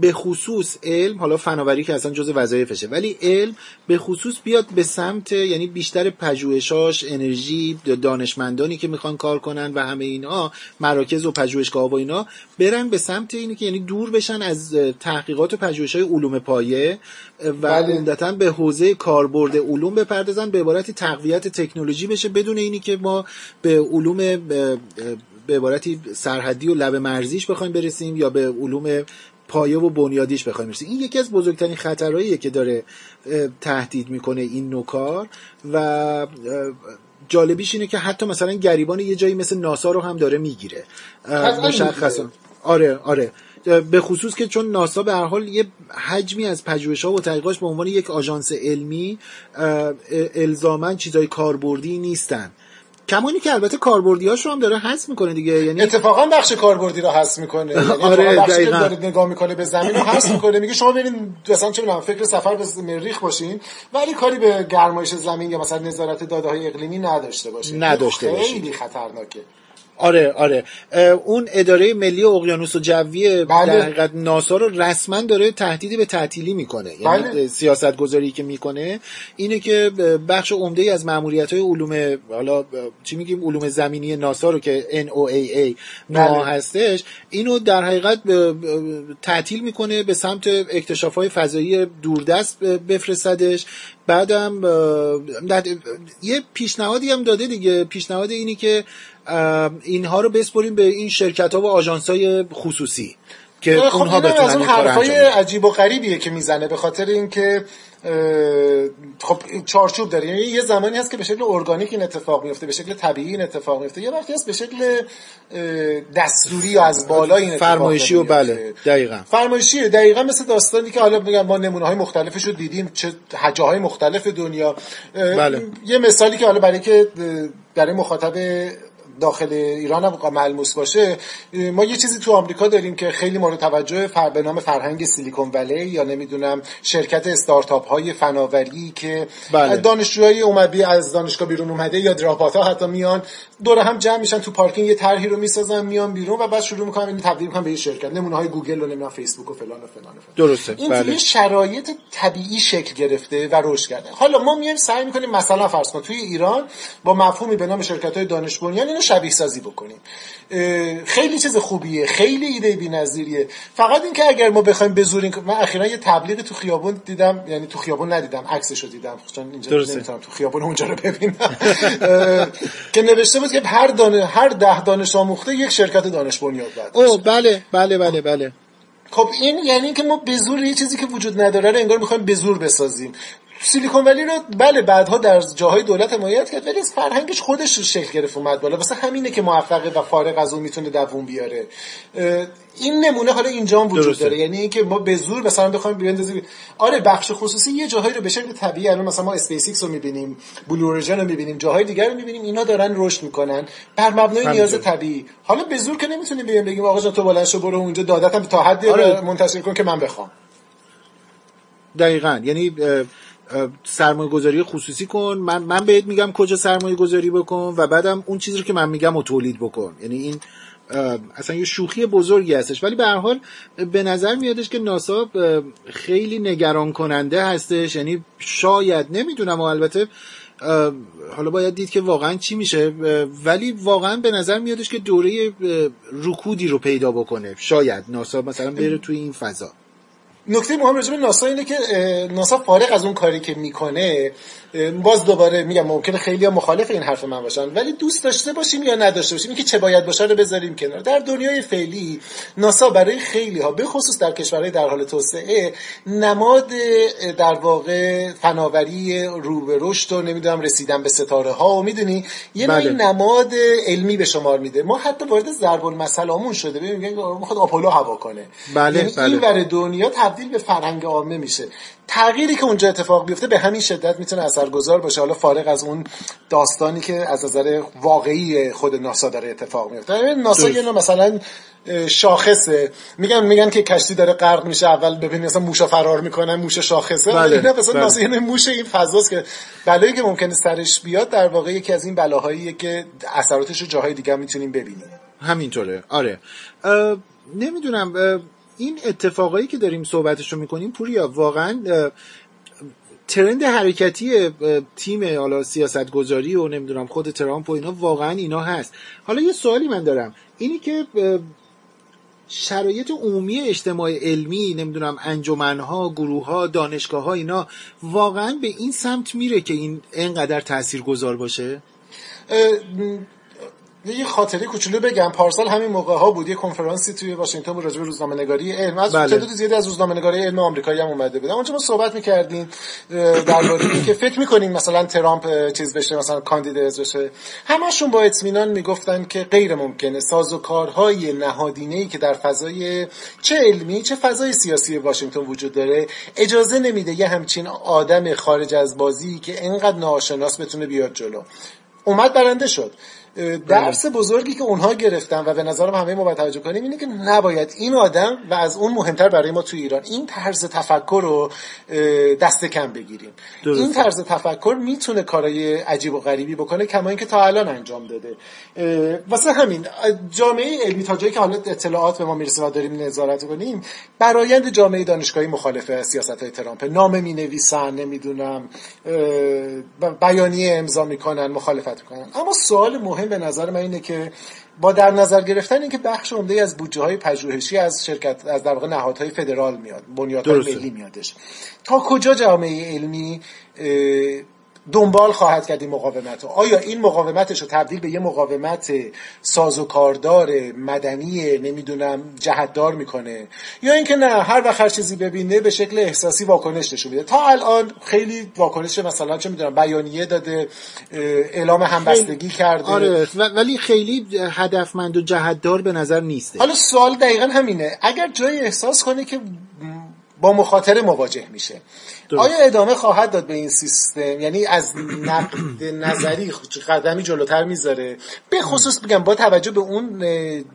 به خصوص علم حالا فناوری که اصلا جز وظایفشه ولی علم به خصوص بیاد به سمت یعنی بیشتر پژوهشاش انرژی دانشمندانی که می‌خوان کار کنن و همه اینا مراکز و پژوهشگاه و اینا برن به سمت اینی که یعنی دور بشن از تحقیقات و پژوهش های علوم پایه. و بله. عمدتا به حوزه کاربرد علوم بپردازن به عبارتی تقویت تکنولوژی بشه بدون اینی که ما به علوم به عبارتی سرحدی و لب مرزیش بخوایم برسیم یا به علوم پایه و بنیادیش بخوایم برسیم. این یکی از بزرگترین خطرهاییه که داره تهدید می‌کنه این نوکار و جالبیش اینه که حتی مثلا گریبان یه جایی مثل ناسا رو هم داره می‌گیره. مشخصا. آره آره. به خصوص که چون ناسا به هر حال یه حجمی از پژوهش ها و تحقیقاش به عنوان یک آژانس علمی الزاما چیزای کاربردی نیستن کمانی که البته کاربردیاش رو هم داره حذف می‌کنه دیگه یعنی اتفاقا بخش کاربردی رو حذف می‌کنه *laughs* یعنی آره، بخشی که دقیقاً. داره نگاه می‌کنه به زمین رو حذف می‌کنه میگه شما برین مثلا چه می‌دونم فکر سفر به مریخ باشین ولی کاری به گرمایش زمین یا مثلا نظارت داده های اقلیمی نداشته باشین نداشته باشین. خیلی خطرناکه آره آره اون اداره ملی اقیانوس و جوی بله. در حقیقت ناسا رو رسما داره تهدیدی به تعطیلی می‌کنه یعنی بله. سیاست گذاری که می‌کنه اینه که بخش عمده ای از ماموریت های علوم حالا چی میگیم علوم زمینی ناسا رو که NOAA نوآ بله. هستش اینو در حقیقت تعطیل می‌کنه به سمت اکتشاف های فضایی دوردست بفرستدش بعدم یه پیشنهادی هم داده دیگه پیشنهاد اینی که اینها رو بسپریم به این شرکت ها و آژانس های خصوصی که خب اونها اینم از بتونن اون حرفای. عجیب و غریبیه که می‌زنه به خاطر اینکه خب چارچوب داره یعنی یه زمانی هست که به شکل ارگانیک این اتفاق میفته به شکل طبیعی این اتفاق میفته یه وقتی هست به شکل دستوری یا از بالا این اتفاق فرمایشی و. بله دقیقا فرمایشیه دقیقا مثل داستانی که حالا میگم ما نمونه های مختلفش رو دیدیم چه جاهای مختلف دنیا بله. یه مثالی که حالا برای که برای مخاطب داخل ایران هم ملموس باشه ما یه چیزی تو آمریکا داریم که خیلی مورد توجه فر به نام فرهنگ سیلیکون ولی یا نمی‌دونم شرکت استارتاپ های فناوری که بله. دانشجوهای اومدی از دانشگاه بیرون اومده یا دراپات ها حتی میان دور هم جمع میشن تو پارکینگ یه طرحی رو می‌سازن میان بیرون و بعد شروع می‌کنن اینو تبدیل می‌کنن به یه شرکت نمونه های گوگل و نمی‌دونم فیسبوک و فلان و فلان و فلان درسته، این بله. شرایط طبیعی شکل گرفته و رشد کرده حالا ما میایم سعی می‌کنیم مثلا فرض کن توی ایران با مفهومی به نام شرکت های دانش بنیان اینو شبیه سازی بکنیم خیلی چیز خوبیه خیلی ایده بی‌نظیریه. فقط اینکه اگر ما بخوایم بزوریم من اخیرا یه تبلیغ تو خیابون دیدم یعنی تو خیابون ندیدم عکسشو دیدم. چون اینجا. نمی‌تونم تو خیابون اونجا رو ببینم. که نوشته بود که هر دانه هر ده دانش آموخته یک شرکت دانش بنیاد او بله بله بله بله. خب این یعنی که ما به زور یه چیزی که وجود نداره رو انگار می‌خوایم به زور بسازیم. سیلیکون ولی رو بله بعدها در جاهای دولت حمایت کرد ولی از فرهنگش خودش رو شکل گرفت اومد بالا. واسه همینه که موفقه و فارغ از اون می‌تونه دووم بیاره. این نمونه حالا اینجا هم وجود درسته. داره. یعنی اینکه ما به زور مثلا بخوایم بیاندازیم آره بخش خصوصی یه جاهایی رو به شکل طبیعی الان مثلا ما اسپیس رو می‌بینیم بلو رو می‌بینیم جاهای دیگر رو می‌بینیم اینا دارن رشد می‌کنن. بر مبنای نیاز. طبیعی. حالا به زور که نمی‌تونیم بگیم بگیم آقا جان تو بلند شو برو اونجا دادتم تا حدی آره. منتشر کن که من بخوام. دقیقا. یعنی سرمایه گذاری خصوصی کن. من من بهت میگم کجا سرمایه گذاری بکن و بعدم اون چیزی رو که من میگم رو تولید بکن. یعنی این اصلا یه شوخی بزرگی هستش. ولی به هر حال به نظر میادش که ناسا خیلی نگران کننده هستش. یعنی شاید نمی‌دونم و البته حالا باید دید که واقعا چی میشه. ولی واقعا به نظر میادش که دوره رکودی رو پیدا بکنه. شاید ناسا مثلا بره توی این فضا. نکته مهم راجع به ناسا اینه که ناسا فارغ از اون کاری که می‌کنه باز دوباره میگم ممکنه خیلی ها مخالف این حرف من باشن ولی دوست داشته باشیم یا نداشته باشیم اینکه چه باید باشه رو بذاریم کنار. در دنیای فعلی ناسا برای خیلی ها به خصوص در کشورهای در حال توسعه نماد در واقع فناوری رو به رشد و نمی‌دونم رسیدن به ستاره ها و می‌دونی؟ یه بله. نماد علمی به شمار میده. ما حتی وارد ضرب المثل شده. ببین میگن می‌خواد آپولو هوا کنه. بله، یعنی بله. این دنیا تبدیل به فرهنگ عامه میشه. تغییری که اونجا اتفاق بیفته به همین شدت می‌تونه اثرگذار باشه. حالا فارغ از اون داستانی که از نظر واقعی خود ناسا داره اتفاق میفته. ببین ناسا. یه نوع مثلا شاخصه. میگن میگن که کشتی داره غرق میشه اول ببینید مثلا موشا فرار می‌کنن موش شاخصه. بله، اینا مثلا بله. موش این فضاست که بلایی که ممکنه سرش بیاد در واقع یکی از این بلاهاییه که اثراتش رو جاهای دیگه می‌تونیم ببینیم. همینطوره. آره. نمی‌دونم این اتفاقایی که داریم صحبتش رو می‌کنیم پوریا واقعا ترند حرکتی تیم حالا سیاست گذاری و نمی‌دونم خود ترامپ و اینا واقعا اینا هست. حالا یه سوالی من دارم. اینی که شرایط عمومی اجتماع علمی نمی‌دونم انجمنها گروهها دانشگاه ها اینا واقعا به این سمت میره که این انقدر تاثیرگذار باشه؟ یه خاطره کوچولو بگم. پارسال همین موقع ها بود. یه کنفرانسی توی واشنگتن بود راجع به روزنامه نگاری علم. از بله. تعداد زیادی از روزنامه نگاری علم آمریکایی هم اومده بودن اونجا ما صحبت می‌کردیم درباره اینکه فکر می‌کنیم مثلا ترامپ چیز بشه مثلا کاندیدات بشه. همشون با اطمینان می‌گفتن که غیر ممکنه سازوکارهای نهادینه‌ای که در فضای چه علمی چه فضای سیاسی واشنگتن وجود داره اجازه نمیده یه همچین آدم خارج از بازی که انقدر ناشناس بتونه بیاد جلو. اومد برنده شد. درس بزرگی که اونها گرفتن و به نظرم همه ما باید توجه کنیم اینه که نباید این آدم و از اون مهمتر برای ما تو ایران این طرز تفکر رو دست کم بگیریم. درسته. این طرز تفکر می‌تونه کارهای عجیب و غریبی بکنه کما اینکه تا الان انجام داده. واسه همین جامعه علمی تا جایی که حالا اطلاعات به ما می‌رسه و داریم نظارت کنیم برایند جامعه دانشگاهی مخالف سیاست های ترامپ. نامه می نویسن نمی‌دونم بیانیه امضا می‌کنن مخالفت می‌کنن. اما سوال مهم به نظر من اینه که با در نظر گرفتن اینکه بخش عمده از بودجه های پژوهشی از شرکت از در واقع نهادهای فدرال میاد بنیادهای ملی میادش. تا کجا جامعه علمی دنبال خواهد کرد این مقاومت رو. آیا این مقاومتش رو تبدیل به یه مقاومت سازوکاردار مدنی نمی‌دونم جهتدار می‌کنه؟ یا اینکه نه هر وقت هر چیزی ببینه به شکل احساسی واکنش نشون میده. تا الان خیلی واکنش مثلا چه می‌دونم بیانیه داده اعلام همبستگی کرده. آره ولی خیلی هدفمند و جهتدار به نظر نیسته حالا سوال دقیقا همینه. اگر جای احساس کنه که با مخاطره مواجه میشه آیا ادامه خواهد داد به این سیستم؟ یعنی از نقد *clears throat* نظری قدمی جلوتر می‌ذاره. به خصوص بگم با توجه به اون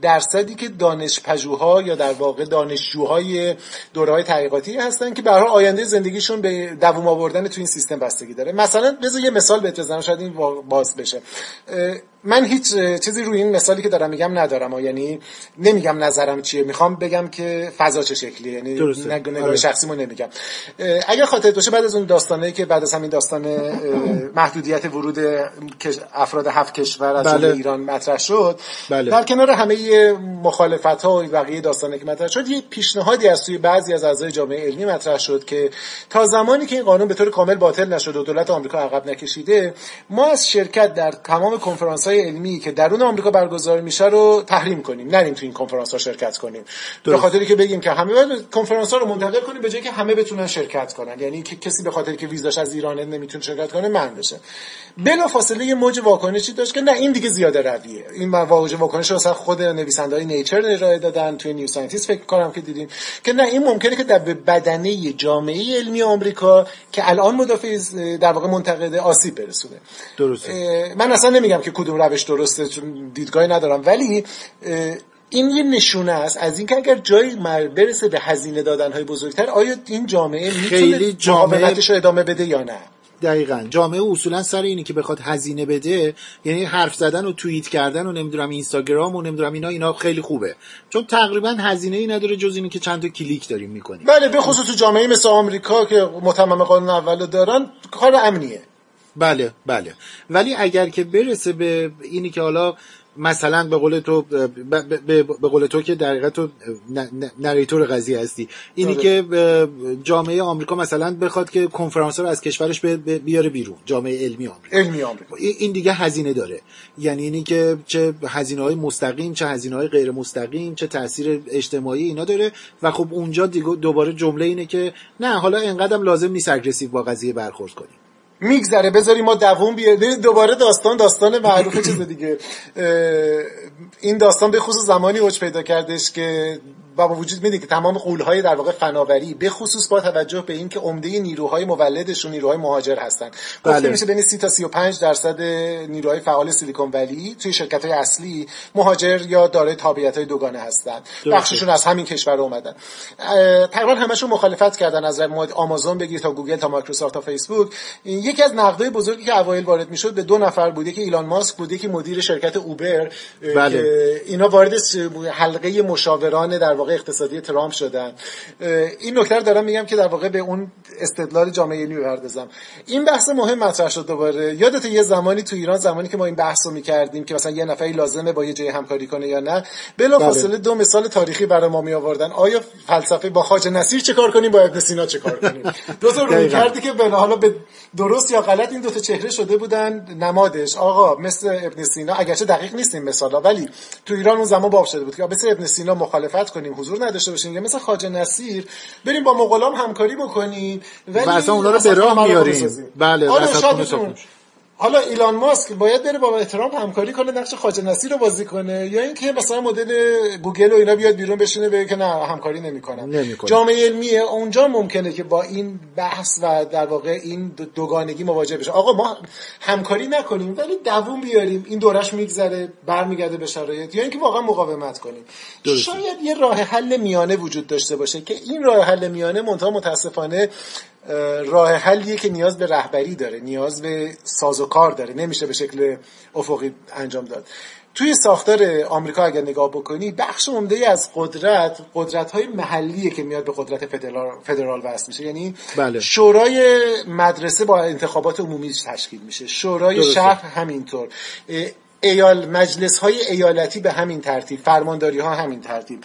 درصدی که دانش پژوها یا در واقع دانشجوهای دوره های تحقیقاتی هستن که به آینده زندگیشون به دووم آوردن تو این سیستم بستگی داره. مثلا بذار یه مثال بهت بزنم شاید این باز بشه. من هیچ چیزی روی این مثالی که دارم میگم ندارم. یعنی نمیگم نظرم چیه. می‌خوام بگم که فضا چه شکلیه. یعنی نگاه آره. شخصی مو نمیگم اگر باشه بعد از اون داستانه که بعد از همین داستان محدودیت ورود افراد هفت کشور از بله. ایران مطرح شد. بله. در کنار همه مخالفت ها و بقیه داستانه که مطرح شد یه پیشنهادی از توی بعضی از اعضای جامعه علمی مطرح شد که تا زمانی که این قانون به طور کامل باطل نشد و دولت آمریکا عقب نکشیده ما از شرکت در تمام کنفرانس های علمی که درون آمریکا برگزار میشه رو تحریم کنیم. نریم تو این کنفرانس ها شرکت کنیم. به خاطری که بگیم که همه کنفرانس ها رو منتقل کنیم به جایی که همه بتونن شرکت کنن. یعنی که کسی به خاطر که ویزاش از ایران نمی‌تونه شرکت کنه من بشه. بلا فاصله یه موج واکنشی داشت که نه این دیگه زیاده رویه. این موج واکنش رو خود نویسنده های Nature ارائه دادن توی New Scientist فکر کنم که دیدیم که نه این ممکنه که در بدنه جامعه علمی آمریکا که الان مدافع در واقع منتقده آسیب برسونه. درسته. من اصلا نمیگم که کدوم روش درسته چون دیدگاهی ندارم. ولی این یه نشونه است. از اینکه اگر جایی برسه به هزینه دادن های بزرگتر آیا این جامعه می‌تونه جامعه رو ادامه بده یا نه؟ دقیقا. جامعه اصولا سر اینی که بخواد هزینه بده یعنی حرف زدن و توییت کردن و نمی‌دونم اینستاگرام و نمی‌دونم اینا اینا خیلی خوبه. چون تقریبا هزینه ای نداره جز اینی که چند تا کلیک داریم می‌کنیم. بله به خصوص تو جامعه مثل آمریکا که متمم قانون اول دارن کار امنیه. بله بله. ولی اگر که برسه به اینی که حالا مثلا به قول تو به قول تو که در تو narrator قضیه هستی. اینی آره. که جامعه آمریکا مثلا بخواد که کنفرانس رو از کشورش بیاره بیرون جامعه علمی آمریکا. علمی آمریکا. این دیگه هزینه داره. یعنی اینی که چه هزینه های مستقیم چه هزینه های غیر مستقیم چه تاثیر اجتماعی اینا داره. و خب اونجا دیگه دوباره جمله اینه که نه حالا انقدرم لازم نیست aggressive با قضیه برخورد کنیم. میگذره. بذاری ما دووم بیاد دوباره داستان داستان معروف چیز دیگه. این داستان به خصوص زمانی اوج پیدا کردش که با وجود میده که تمام قولهای در واقع فناوری به خصوص با توجه به اینکه عمده نیروهای مولدشون نیروهای مهاجر هستن. گفته بله. میشه بین 30 تا 35 درصد نیروهای فعال سیلیکون ولی توی شرکت های اصلی مهاجر یا دارای تابعیت های دوگانه هستن. بخششون از همین کشور اومدن. تقریبا همشون مخالفت کردن از آمازون بگیر تا گوگل تا مایکروسافت تا فیسبوک. یکی از نقدهای بزرگی که اوایل وارد می‌شد به دو نفر بوده که ایلان ماسک بوده که مدیر شرکت اوبر. بله. اینا وارد حلقه مشاوران در واقع اقتصادی ترامپ شدن. این نکته دارم میگم که در واقع به اون استدلال جامعه علمی بپردازم. این بحث مهم مطرح شد دوباره. یادت یه زمانی تو ایران زمانی که ما این بحث رو می‌کردیم که مثلا یه نفری لازمه با یه جای همکاری کنه یا نه بلا فاصله بله. دو مثال تاریخی برای ما می آوردن آیا فلسفه با خواجه نصیر چه کار کنیم؟ با ابن سینا چه کار کنیم؟ دو تا روی کردی که به حالا به درست یا غلط این دو تا چهره شده بودن. نمادش. آقا مثل ابن سینا اگرچه دقیق نیست این مثالا ولی تو ایران اون زمان باب شده بود که مثل ابن سینا مخالفت کنیم حضور نداشته باشیم یا مثل خواجه نصیر بریم با مغولام همکاری بکنیم ولی اصلا اونا رو به راه میاریم. بله آره حالا ایلان ماسک باید بره با ترامپ همکاری کنه نقش خواجه نصیر رو بازی کنه یا اینکه مثلا مدل گوگل و اینا بیاد بیرون بشینه بگه که نه همکاری نمی‌کنم. نمی‌کنه. جامعه علمیه اونجا ممکنه که با این بحث و در واقع این دو- دوگانگی مواجه بشه. آقا ما همکاری نکنیم ولی دووم بیاریم. این دورش میگذره برمیگرده به شرایط یا اینکه واقعا مقاومت کنیم. شاید یه راه حل میانه وجود داشته باشه که این راه حل میانه منتها متاسفانه راه حلیه که نیاز به رهبری داره نیاز به سازوکار داره نمیشه به شکل افقی انجام داد. توی ساختار آمریکا اگر نگاه بکنی بخش عمده از قدرت قدرت های محلیه که میاد به قدرت فدرال, فدرال وصل میشه. یعنی بله. شورای مدرسه با انتخابات عمومی تشکیل میشه. شورای درسته. شهر همینطور. ایال مجلس های ایالتی به همین ترتیب فرمانداری ها همین ترتیب.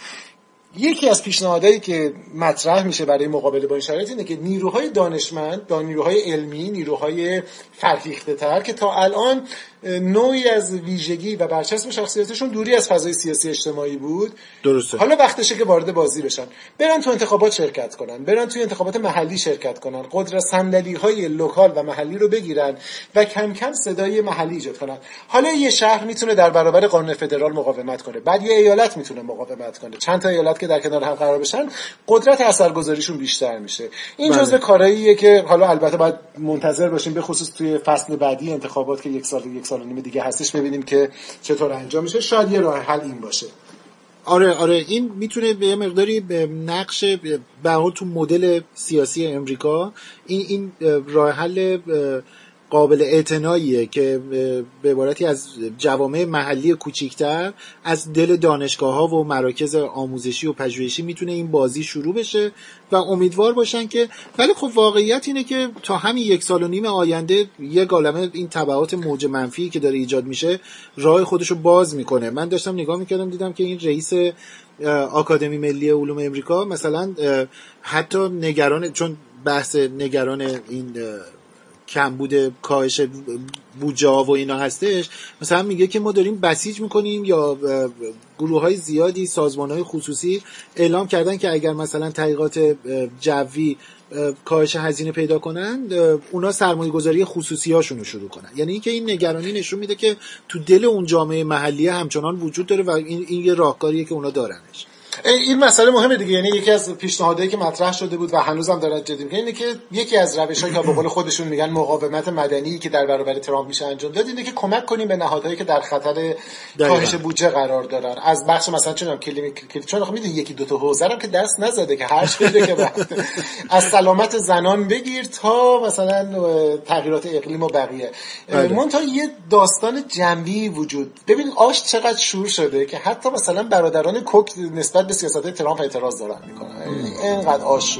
یکی از پیشنهادهایی که مطرح میشه برای مقابله با این شرایط اینه که نیروهای دانشمند نیروهای علمی نیروهای فرهیخته تر که تا الان نوعی از ویژگی و برچسب شخصیتشون دوری از فضای سیاسی اجتماعی بود. درسته. حالا وقتشه که وارد بازی بشن. برن تو انتخابات شرکت کنن. برن توی انتخابات محلی شرکت کنن. قدرت صندلی های local و محلی رو بگیرن و کم کم صدای محلی ایجاد کنن. حالا یه شهر می‌تونه در برابر قانون فدرال مقاومت کنه. بعد یه ایالت می‌تونه مقاومت کنه. چند تا ایالت که در کنار هم قرار بشن قدرت اثرگذاریشون بیشتر میشه. این بله. جزء کارهاییه که حالا البته باید منتظر باشیم به خصوص توی فصل بعدی انتخابات که یک سال یک سال و نیم دیگه هستش ببینیم که چطور انجام میشه. شاید یه راه حل این باشه. آره آره. این می‌تونه به مقداری به نقش به تو مدل سیاسی امریکا این این اه، راه حل قابل اعتناییه که به عبارتی از جوامع محلی کوچیکتر از دل دانشگاه ها و مراکز آموزشی و پژوهشی می‌تونه این بازی شروع بشه و امیدوار باشن که ولی خب واقعیت اینه که تا همین یک سال و نیم آینده یه عالمه این تبعات موج منفی که داره ایجاد میشه راه خودشو باز می‌کنه. من داشتم نگاه می‌کردم دیدم که این رئیس آکادمی ملی علوم امریکا مثلا حتی نگران چون بحث نگران این کمبود کاهش بودجه ها و اینا هستش. مثلا میگه که ما داریم بسیج می‌کنیم یا گروه های زیادی سازمان های خصوصی اعلام کردن که اگر مثلا تحقیقات جوی اه، کاهش هزینه پیدا کنن اه، اونا سرمایه گذاری خصوصی هاشون رو شروع کنن. یعنی اینکه این نگرانی نشون میده که تو دل اون جامعه محلی همچنان وجود داره و این, این یه راهکاریه که اونا دارنش. این مسئله مهمه دیگه. یعنی یکی از پیشنهادهایی که مطرح شده بود و هنوزم دارد جدی میگه اینه که یکی از روش‌هایی که به قول خودشون میگن مقاومت مدنی که در برابر ترامپ میشه انجام داد اینه که کمک کنیم به نهادهایی که در خطر کاهش بودجه قرار دارن. از بخش مثلا چون کلیم کل... چون خب می‌دونی یکی دو تا حوزه که دست نزده که هرچ بده که وقت از سلامت زنان بگیر تا مثلا تغییرات اقلیم و بقیه. منتها یه داستان جنبی وجود. ببین آش چقدر شور شده که حتی مثلا برادران کوک نسبت به سیاست ترامپ اعتراض دارن می‌کنن. اینقدر آش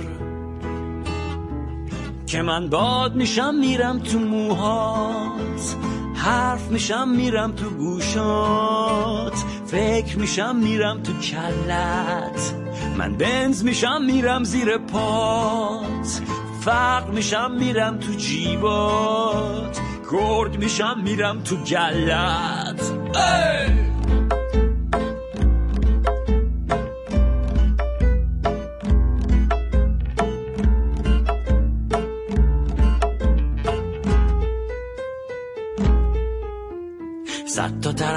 که من باد میشم میرم تو موهات حرف میشم میرم تو گوشات فکر میشم میرم تو کلت من بنز میشم میرم زیر پات فقر میشم میرم تو جیبات گرد میشم میرم تو گلت ای!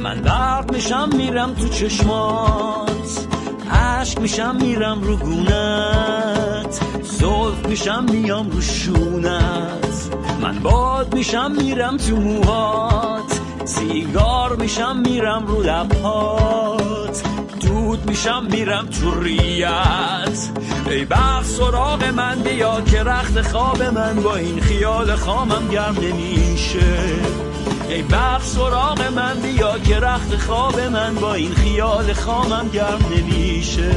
من برق میشم میرم تو چشمات. عشق میشم میرم رو گونت. زلف میشم میام رو شونت. من باد میشم میرم تو موهات. سیگار میشم میرم رو لبهات. میشم میرم تو ریت ای بخت سراغ من بیا که رخت خواب من با این خیال خامم گرم نمیشه. ای بخت سراغ من بیا که رخت خواب من با این خیال خامم گرم نمیشه.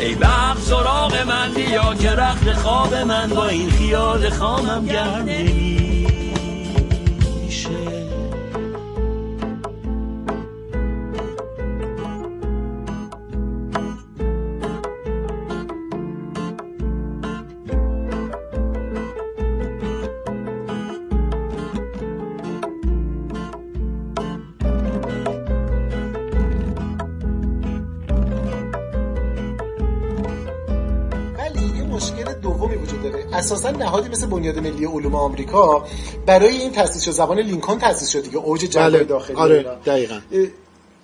ای بخت سراغ من بیا که رخت خواب من با این خیال خامم گرم نمیشه. مشکل دومی وجود داره. اساسا نهادی مثل بنیاد ملی علوم آمریکا برای این تاسیس شد زبان لینکلن تاسیس شد دیگه اوج جنگ بله. داخلی آره. دقیقا.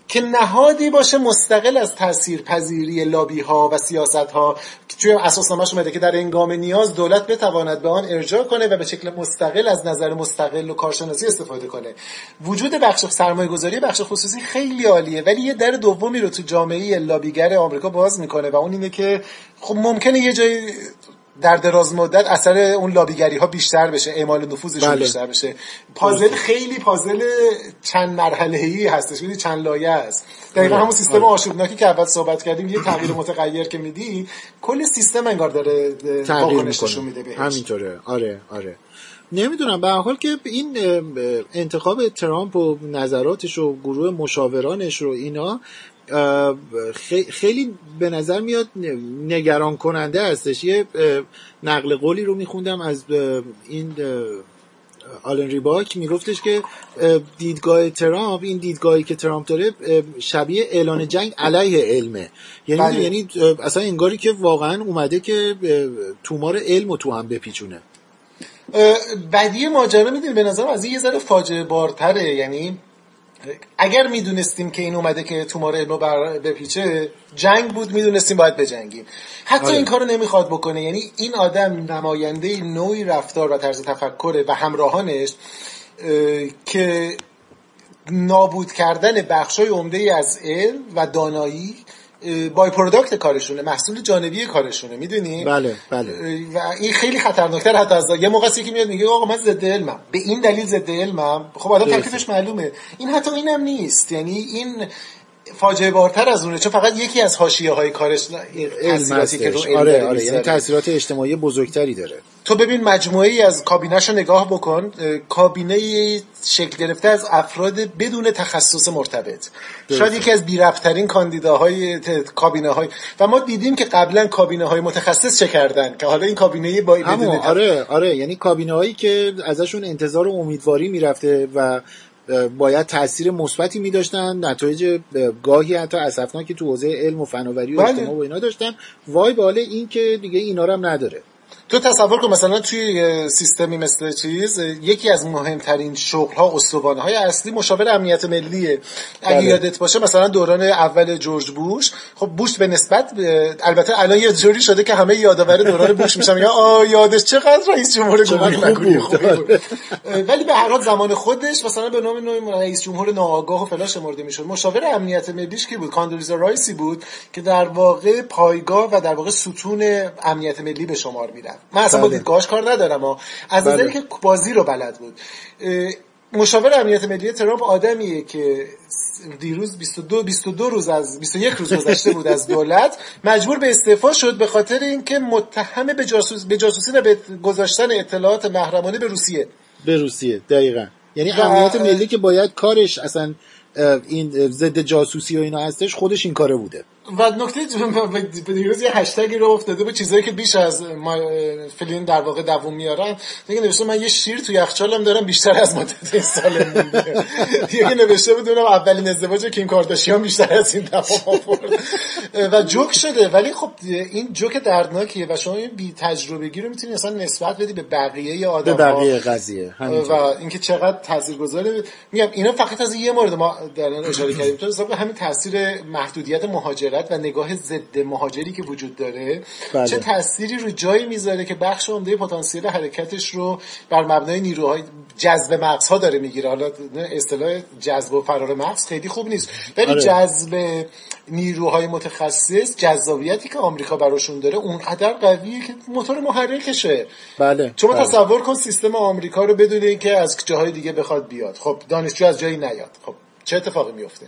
که نهادی باشه مستقل از تاثیر پذیری لابی ها و سیاست ها که توی اساسنامه‌اش اومده که در انگام نیاز دولت بتواند به آن ارجاع کنه و به شکل مستقل از نظر مستقل و کارشناسی استفاده کنه. وجود بخش سرمایه گذاری بخش خصوصی خیلی عالیه ولی یه در دومی رو تو جامعه لابیگر آمریکا باز می‌کنه و اون اینه که خب ممکنه یه جایی در دراز مدت اثر اون لابیگری ها بیشتر بشه اعمال نفوذشون بله. بیشتر بشه. پازل خیلی پازل چند مرحله ای هستش می‌دونی چند لایه است. دقیقا آره. همون سیستم آره. آشوبناکی که اول صحبت کردیم یه تغییر متغیر که میدی کل سیستم انگار داره واکنش میده بهش. همینطوره. آره آره. نمی‌دونم به هر حال که این انتخاب ترامپ و نظراتش و گروه مشاورانش رو اینا خیلی به نظر میاد نگران کننده هستش. یه نقل قولی رو میخوندم از این آلن ریباک. میگفتش که اه، دیدگاه ترامپ این دیدگاهی که ترامپ داره شبیه اعلان جنگ علیه علمه. یعنی بله. یعنی اصلا انگاری که واقعا اومده که تومار علم رو تو هم بپیچونه. بدی ماجرا می‌دونی به نظرم از این یه ذره فاجعه بارتره یعنی اگر می‌دونستیم که این اومده که تومار رو بر بپیچه جنگ بود می‌دونستیم باید بجنگیم حتی آره. این کارو نمی‌خواد بکنه یعنی این آدم نماینده نوعی رفتار و طرز تفکره و همراهانش اه، که نابود کردن بخشای عمده ای از علم و دانایی بای پروداکت کارشونه محصول جانبی کارشونه می‌دونی؟ بله بله. و این خیلی خطرناکتر حتی از یه موقع که میاد میگه آقا من ضد علمم. به این دلیل ضد علمم. خب آدم. تکلیفش معلومه. این حتی اینم نیست. یعنی این فاجعه بارتر از اونه چون فقط یکی از حاشیه های کارش تاثیراتی که رو علم آره داره آره یعنی. تاثیرات اجتماعی بزرگتری داره. تو ببین مجموعه ای از کابینش رو نگاه بکن کابینه ای شکل گرفته از افراد بدون تخصص مرتبط. شاید یکی از بیرفترین کاندیداهای کابینه های و ما دیدیم که قبلا کابینه های متخصص چه کردن که حالا این کابینه با بدون آره آره یعنی کابینه هایی که ازشون انتظار و امیدواری می‌رفته و باید تاثیر مثبتی میداشتن نتایج اه، گاهی حتی اسفناکی تو حوزه علم و فناوری و بله. اجتماع و اینا داشتن وای باله این که دیگه اینا رو هم نداره تو تصور کن مثلا توی سیستمی مثل چیز یکی از مهمترین شغل ها استوانه های اصلی مشاور امنیت ملیه. اگه بله. یادت باشه مثلا دوران اول جورج بوش خب بوش به نسبت البته الان یه جوری شده که همه یادآور دوران بوش میشن. یا آ یادش چقدر رئیس جمهور بود. خوبی بود. اه، ولی به هر حال زمان خودش مثلا به نام نوعی رئیس جمهور ناآگاه و فلان شمرده می‌شد. مشاور امنیت ملیش کی بود؟ کاندولیزا رایسی بود که در واقع پایگاه و در واقع ستون امنیت ملی به شمار می‌رفت. من اصلا با بله. دیدگاهاش کار ندارم ها از بله. نظری که بازی رو بلد بود. مشاور امنیت ملی ترامپ آدمیه که دیروز 22 22 روز از 21 روز گذشته بود از دولت مجبور به استعفا شد به خاطر اینکه متهم به جاسوس به جاسوسی و به گذاشتن اطلاعات محرمانه به روسیه. به روسیه دقیقا. یعنی و- امنیت ملی که باید کارش اصلا این ضد جاسوسی و اینا هستش خودش این کاره بوده. و نکته به دیروز یه هشتگی رو افتاده بود چیزایی که بیش از ما فیلم در واقع دووم میارن. دیگه نوشته من یه شیر تو یخچالم دارم بیشتر از مدت سال مونده *laughs* دیگه نوشته بود اونم اولین ازدواج کیم کارداشیان بیشتر از این دوام آورد. و جوک شده. ولی خب این جوک دردناکیه و شما این بی تجربگی رو می‌تونی اصلا نسبت بدی به بقیه به آدم بقیه قضیه و اینکه چقدر تاثیرگذاره. میگم اینا فقط از یه مورد ما در اشاره کردیم. تو همین تاثیر محدودیت مهاجرت. مهاجرت و نگاه ضد مهاجری که وجود داره بله. چه تأثیری رو جایی می‌ذاره که بخش عمده پتانسیل حرکتش رو بر مبنای نیروهای جذب مغزها داره می‌گیره حالا اصطلاح جذب و فرار مغز خیلی خوب نیست ولی آره. جذب نیروهای متخصص جذابیتی که آمریکا براشون داره اونقدر قویه که موتور محرکشه بله شما بله. تصور کن سیستم آمریکا رو بدون اینکه از جاهای دیگه بخواد بیاد خب دانشجو از جایی نیاد خب چه اتفاقی میفته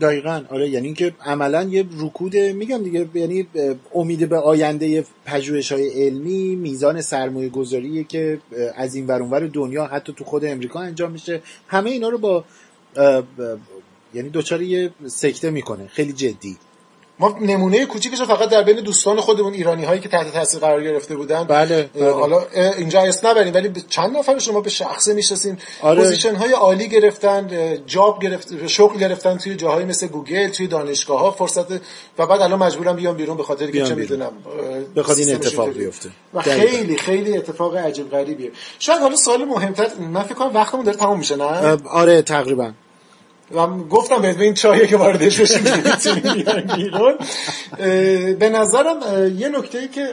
دقیقا. آره یعنی اینکه عملا یه رکود میگم دیگه یعنی امید به آینده پژوهش های علمی میزان سرمایه گذاریه که از این ور اونور دنیا حتی تو خود امریکا انجام میشه. همه اینا رو با یعنی دوچار یه سکته می‌کنه. خیلی جدی. ما نمونه کوچیکش فقط در بین دوستان خودمون ایرانی هایی که تحت تاثیر قرار گرفته بودن بله، بله. حالا اینجا اسم نبریم ولی چند نفر شما به شخصه می‌شناسیم آره. position های عالی گرفتن job گرفت شغل گرفتن توی جاهای مثل گوگل توی دانشگاه ها فرصت و بعد الان مجبورم بیام بیرون به خاطر که چه. می‌دونم بخواد این اتفاق. بیفته. و. خیلی خیلی اتفاق عجیب غریبیه شاید حالا سوال مهمتر من فکر کنم وقتمون داره تموم میشه نه آره تقریبا و گفتم بهت به این چایه که واردش بشیم بیرون به نظرم یه نکته ای که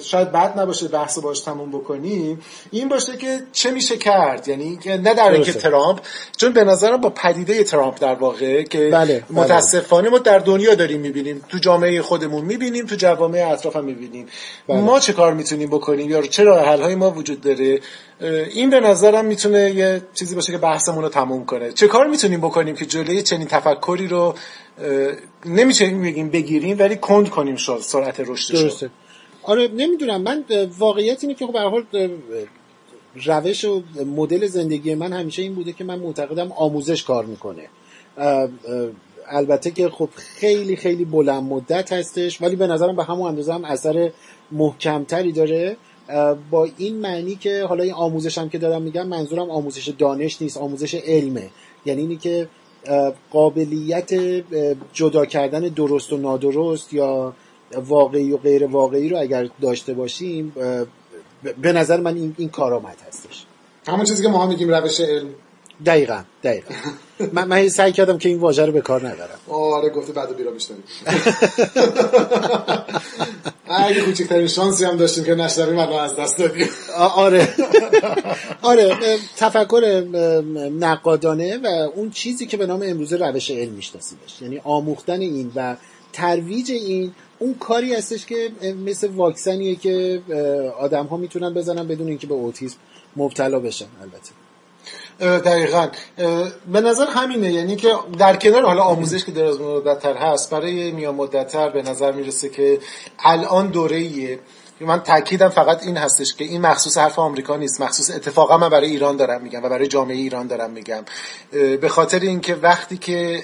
شاید بد نباشه بحث باش تموم بکنیم این باشه که چه میشه کرد یعنی نه در اینکه. ترامپ چون به نظرم با پدیده ترامپ در واقع که بله، بله. متاسفانه ما در دنیا داریم می‌بینیم تو جامعه خودمون می‌بینیم تو جوامع اطراف هم می‌بینیم بله. ما چه کار می‌تونیم بکنیم یا چه راه حل های ما وجود داره این به نظرم می‌تونه یه چیزی باشه که بحثمون رو تموم کنه. چه کار می‌تونیم بکنیم که جلوی چنین تفکری رو نمی‌تونیم بگیم بگیریم ولی کند کنیم شد سرعت رشدش آره نمی‌دونم. من واقعیت اینه که خب به حال روش و مدل زندگی من همیشه این بوده که من معتقدم آموزش کار می‌کنه. البته که خب خیلی خیلی بلند مدت هستش ولی به نظرم به همون اندازه هم اثر محکمتری داره. با این معنی که حالا این آموزش هم که دارم میگم منظورم آموزش دانش نیست آموزش علمه. یعنی اینی که قابلیت جدا کردن درست و نادرست یا واقعی و غیر واقعی رو اگر داشته باشیم به نظر من این, این کارآمد هستش. همون چیزی که ما میگیم روش علم. دقیقا دقیقا. *laughs* من, من سعی کردم که این واژه رو به کار نبرم. آره گفته بعد بیرا *laughs* اگه کوچکترین شانسی هم داشتیم که نشنویم الان از دست دادیم. آره. آره تفکر نقادانه و اون چیزی که به نام امروزه روش علم میشناسیمش. یعنی آموختن این و ترویج این اون کاری هستش که مثل واکسنیه که آدم ها می‌تونن بزنن بدون اینکه به اوتیسم مبتلا بشن البته. دقیقا. به نظر همینه یعنی که در کنار حالا آموزش که دراز مدتتر هست برای میان مدتتر به نظر می‌رسه که الان دوره ایه من تاکیدم فقط این هستش که این مخصوص حرف آمریکا نیست. مخصوص اتفاقا من برای ایران دارم میگم و برای جامعه ایران دارم میگم. به خاطر اینکه وقتی که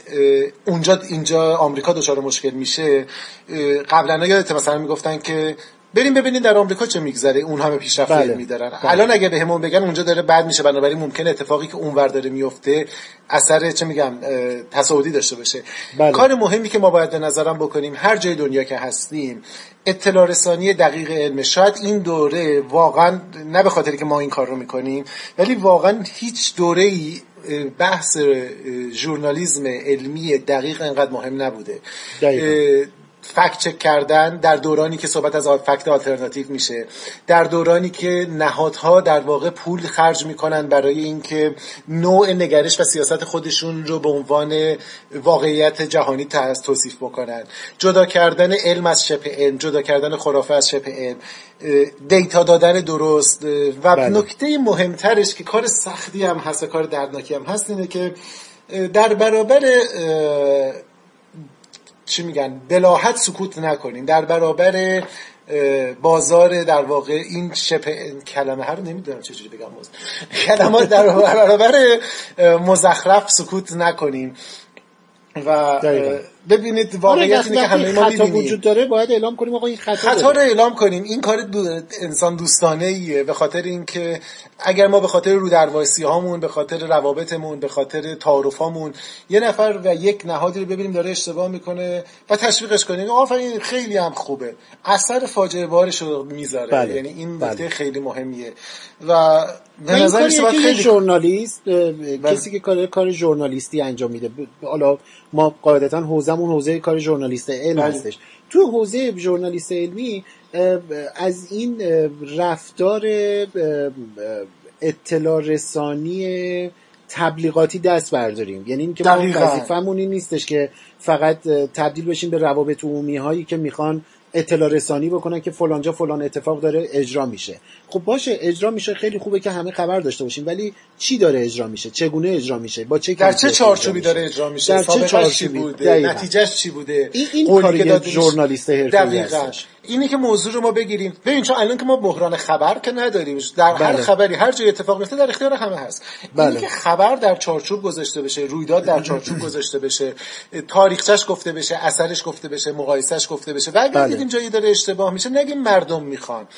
اونجا اینجا آمریکا دچار مشکل میشه قبلا یادت مثلا می‌گفتن که بریم ببینید در آمریکا چه میگذره اون همه پیشرفت بله. علمی دارن بله. الان اگه بهمون بگن اونجا داره بد میشه بنابراین ممکنه اتفاقی که اونور داره میفته اثر چه میگم تصاعدی داشته باشه بله. کار مهمی که ما باید به نظرم بکنیم هر جای دنیا که هستیم اطلاع رسانی دقیق علم شاید این دوره واقعا نه به خاطر که ما این کار رو می‌کنیم ولی واقعا هیچ دوره ای بحث اه، ژورنالیسم علمی دقیق انقدر مهم نبوده دقیقاً. فکت چک کردن در دورانی که صحبت از فکت آلترناتیو میشه در دورانی که نهادها در واقع پول خرج می‌کنن برای اینکه نوع نگرش و سیاست خودشون رو به عنوان واقعیت جهانی توصیف بکنن جدا کردن علم از شبه علم جدا کردن خرافه از شبه علم دیتا دادن درست و بله. نکته مهمترش که کار سختی هم هست و کار دردناکی هم هست اینه که در برابر چی میگن بلاحت سکوت نکنیم در برابر بازار در واقع این شبه کلمه ها رو نمی‌دونم چجوری بگم باز. کلمات در برابر مزخرف سکوت نکنیم و. ببینید آره واقعیت اینه که همه ما خطا وجود داره باید اعلام کنیم آقا این خطا, خطا رو. اعلام کنیم. این کار دو انسان دوستانه ایه به خاطر اینکه اگر ما به خاطر رو درواسی هامون به خاطر روابطمون به خاطر تعارف هامون یه نفر و یک نهادی رو ببینیم داره اشتباه می‌کنه و تشویقش کنیم. آفرین خیلی هم خوبه. اثر فاجعه بارش رو می‌ذاره. بله. یعنی این بله. نکته خیلی مهمیه. و به نظر خیلی ژورنالیست اه، کسی که کار کار ژورنالیستی انجام میده. حالا ما قاعدتا حوزمون همون حوزه کار ژورنالیست علم بله. هستش تو حوزه ژورنالیست علمی از این رفتار اطلاع رسانی تبلیغاتی دست برداریم یعنی اینکه ما دقیقاً. وظیفمون این نیستش که فقط تبدیل بشیم به روابط عمومی هایی که می‌خوان اطلاع رسانی بکنن که فلانجا فلان اتفاق داره اجرا میشه خب باشه اجرا میشه خیلی خوبه که همه خبر داشته باشیم ولی چی داره اجرا میشه چگونه اجرا میشه با چه در چه چارچوبی داره؟ اجرا میشه در چه چارچوبی؟ بوده. نتیجهش چی بوده این- این قولی کار که. ژورنالیست حرفه‌ای اینی که موضوع رو ما بگیریم ببین چون الان که ما بحران خبر که نداریم در هر بله. خبری هر جای اتفاق میفته در اختیار همه هست بله. اینی که خبر در چارچوب گذاشته بشه رویداد در چارچوب گذاشته بشه تاریخچش گفته بشه اثرش گفته بشه مقایسش گفته بشه و بله. دیدیم جایی داره اشتباه میشه نگیم مردم می‌خوان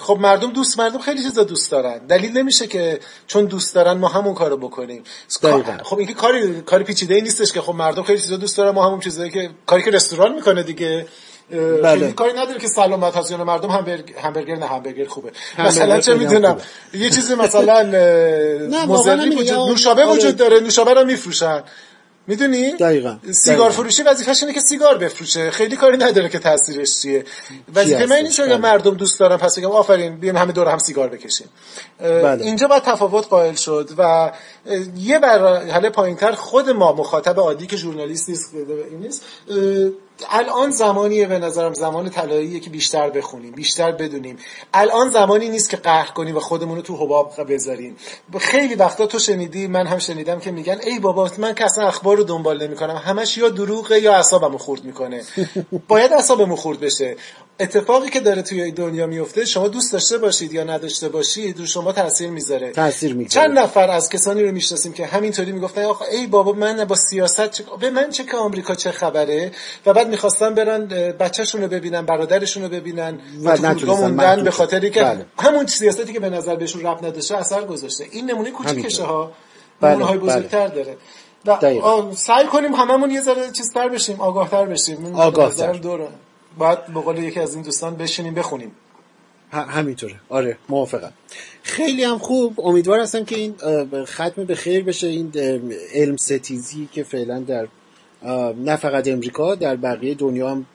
خب مردم دوست مردم خیلی چیزا دوست دارن دلیل نمیشه که چون دوست دارن ما همون کارو بکنیم دقیقاً. خب این که کاری کاری پیچیده ای نیستش که خب مردم خیلی چیزا دوست دارن ما همون چیزایی که کاری که رستوران می‌کنه دیگه بله. خیلی کاری نداره که سلامت هست یا نه مردم همبرگ- همبرگر نه همبرگر خوبه همبرگر مثلا چه می‌دونم. یه چیزی مثلا همینه. *laughs* وجود یا- نوشابه آره. وجود داره نوشابه رو میفروشن می‌دونی دقیقاً. سیگار دقیقاً. فروشی وظیفش اینه که سیگار بفروشه خیلی کاری نداره که تاثیرش چیه وظیفه من؟ نیست که بله. مردم دوست دارن پس بگم آفرین بیایم همه دور هم سیگار بکشیم بله. اینجا باید تفاوت قائل شد و یه مرحله پایینتر خود ما مخاطب عادی که ژورنالیست نیست این نیست الان زمانیه به نظرم زمان طلاییه که بیشتر بخونیم بیشتر بدونیم. الان زمانی نیست که قهر کنیم و خودمون رو تو حباب بذاریم. خیلی وقتا تو شنیدی من هم شنیدم که میگن ای بابا من که اصلا اخبار رو دنبال نمی‌کنم. همش یا دروغه یا اعصابمو خورد می‌کنه. *laughs* باید اعصابمون خورد بشه. اتفاقی که داره توی دنیا میفته شما دوست داشته باشید یا نداشته باشید رو شما تاثیر می‌ذاره. تاثیر می‌گذاره. چند نفر از کسانی رو می‌شناسیم که همینطوری می‌گفتن آخه ای بابا من با سیاست چه... به من چه که آمریکا چه خبره؟ و بعد می‌خواستن برن بچه‌شون رو ببینن برادرشون رو ببینن و موندن به. خاطری که بله. همون سیاستی که به نظر بهشون ربط نداشته اثر گذاشته. این نمونه کوچیکشه ها بله، نمونه های بله. بزرگتر داره. و سعی کنیم هممون یه ذره چیزتر بشیم آگاهتر بشیم. آگاهتر. دوره باید به قول یکی از این دوستان بشینیم بخونیم. همینطوره. آره موافقم. خیلی هم خوب. امیدوار هستم که این ختم به خیر بشه. این علم ستیزی که فعلا در نه فقط امریکا در بقیه دنیا هم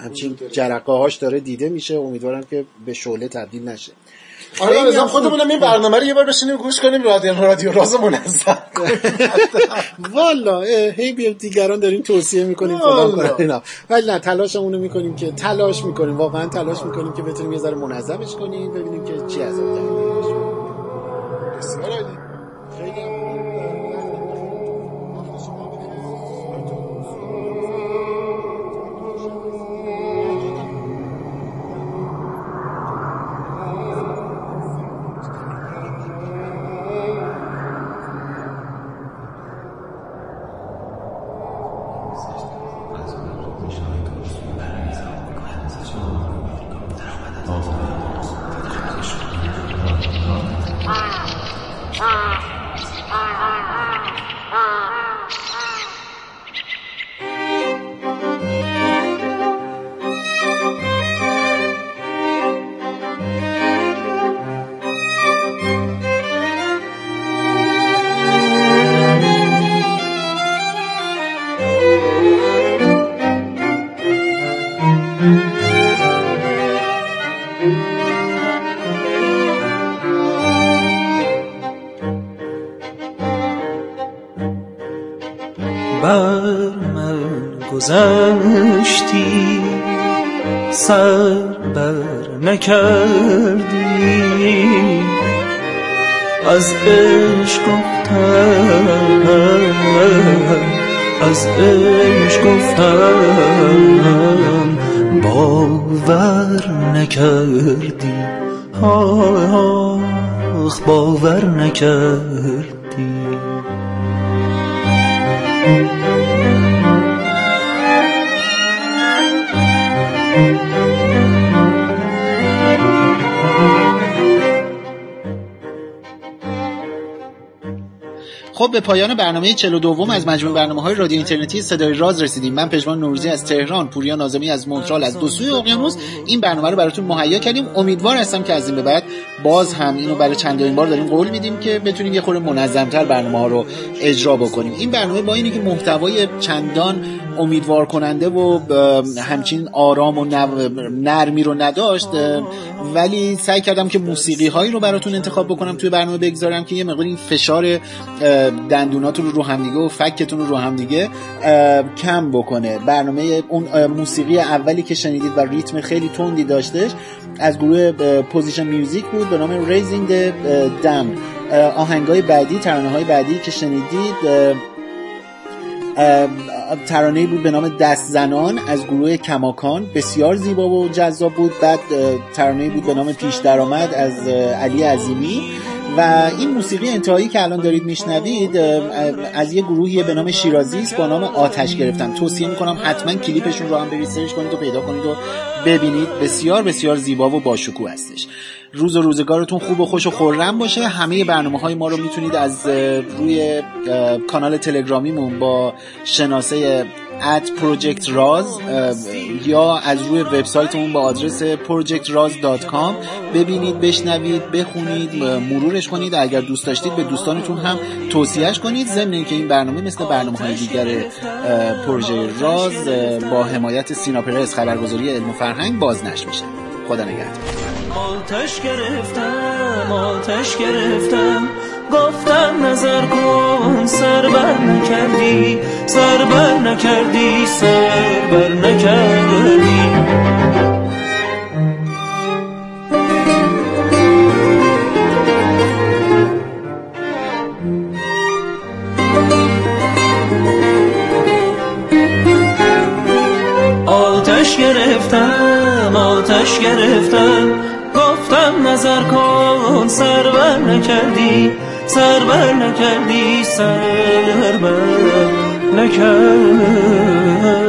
همچین جرقه هاش داره دیده میشه. امیدوارم که به شعله تبدیل نشه. آره خوب. خودمونم این برنامه رو یه بار بشینیم گوش کنیم. رادیو رادیو راز منظم. *laughs* والا هی بیا دیگران داریم توصیه می‌کنیم فلان اینا. ولی نه تلاشمون رو می‌کنیم که تلاش می‌کنیم واقعا تلاش می‌کنیم که بتونیم یه ذره منظمش کنیم ببینیم که چی از میاد. بسیار باور پایان برنامه 42 از مجموع برنامه های رادیو اینترنتی صدای راز رسیدیم. من پژمان نوروزی از تهران پوریا نازمی از مونترال از دو سوی اقیانوس. این برنامه رو براتون مهیا کردیم. امیدوار هستم که از این به بعد باز هم اینو برای چندمین بار داریم قول میدیم که بتونیم یه خورده منظمتر برنامه ها رو اجرا بکنیم. این برنامه با اینه که محتوای چندان امیدوار کننده و همچین آرام و نرمی رو نداشت ولی سعی کردم که موسیقی هایی رو براتون انتخاب بکنم توی برنامه بگذارم که یه مقدار این فشار دندوناتون رو رو همدیگه و فکتون رو رو همدیگه کم بکنه. برنامه اون موسیقی اولی که شنیدید و ریتم خیلی تندی داشتش از گروه Position Music بود به نام Raising Them آهنگای بعدی ترانه های بعدی که شنیدید ترانه بود به نام دست زنان از گروه کماکان. بسیار زیبا و جذاب بود. بعد ترانه بود به نام پیش درآمد از علی عظیمی. و این موسیقی انتهایی که الان دارید میشنوید از یه گروهی به نام شیرازی است با نام آتش گرفتم. توصیه می‌کنم حتما کلیپشون رو هم برید سرچ کنید و پیدا کنید و ببینید. بسیار بسیار زیبا و باشکوه هستش. روز و روزگارتون خوب و خوش و خورم باشه. همه برنامه های ما رو می‌تونید از روی کانال تلگرامیمون با شناسه at project raz یا از روی وبسایتمون با آدرس projectraz.com ببینید بشنوید بخونید مرورش کنید. اگر دوست داشتید به دوستانتون هم توصیهش کنید. ضمن اینکه این برنامه مثل برنامه های دیگر پروژه راز با حمایت سینا پرس خبرگزاری علم و فرهنگ بازنشر میشه. خدا نگهدار. آتش گرفتم آتش گرفتم. گفتم نظر کن سر بر نکردی سر بر نکردی سر بر نکردی. گرفتم آتش گرفتم گفتم نظر کن سر بر نکردی. سر بر نکردی سر بر نکردی.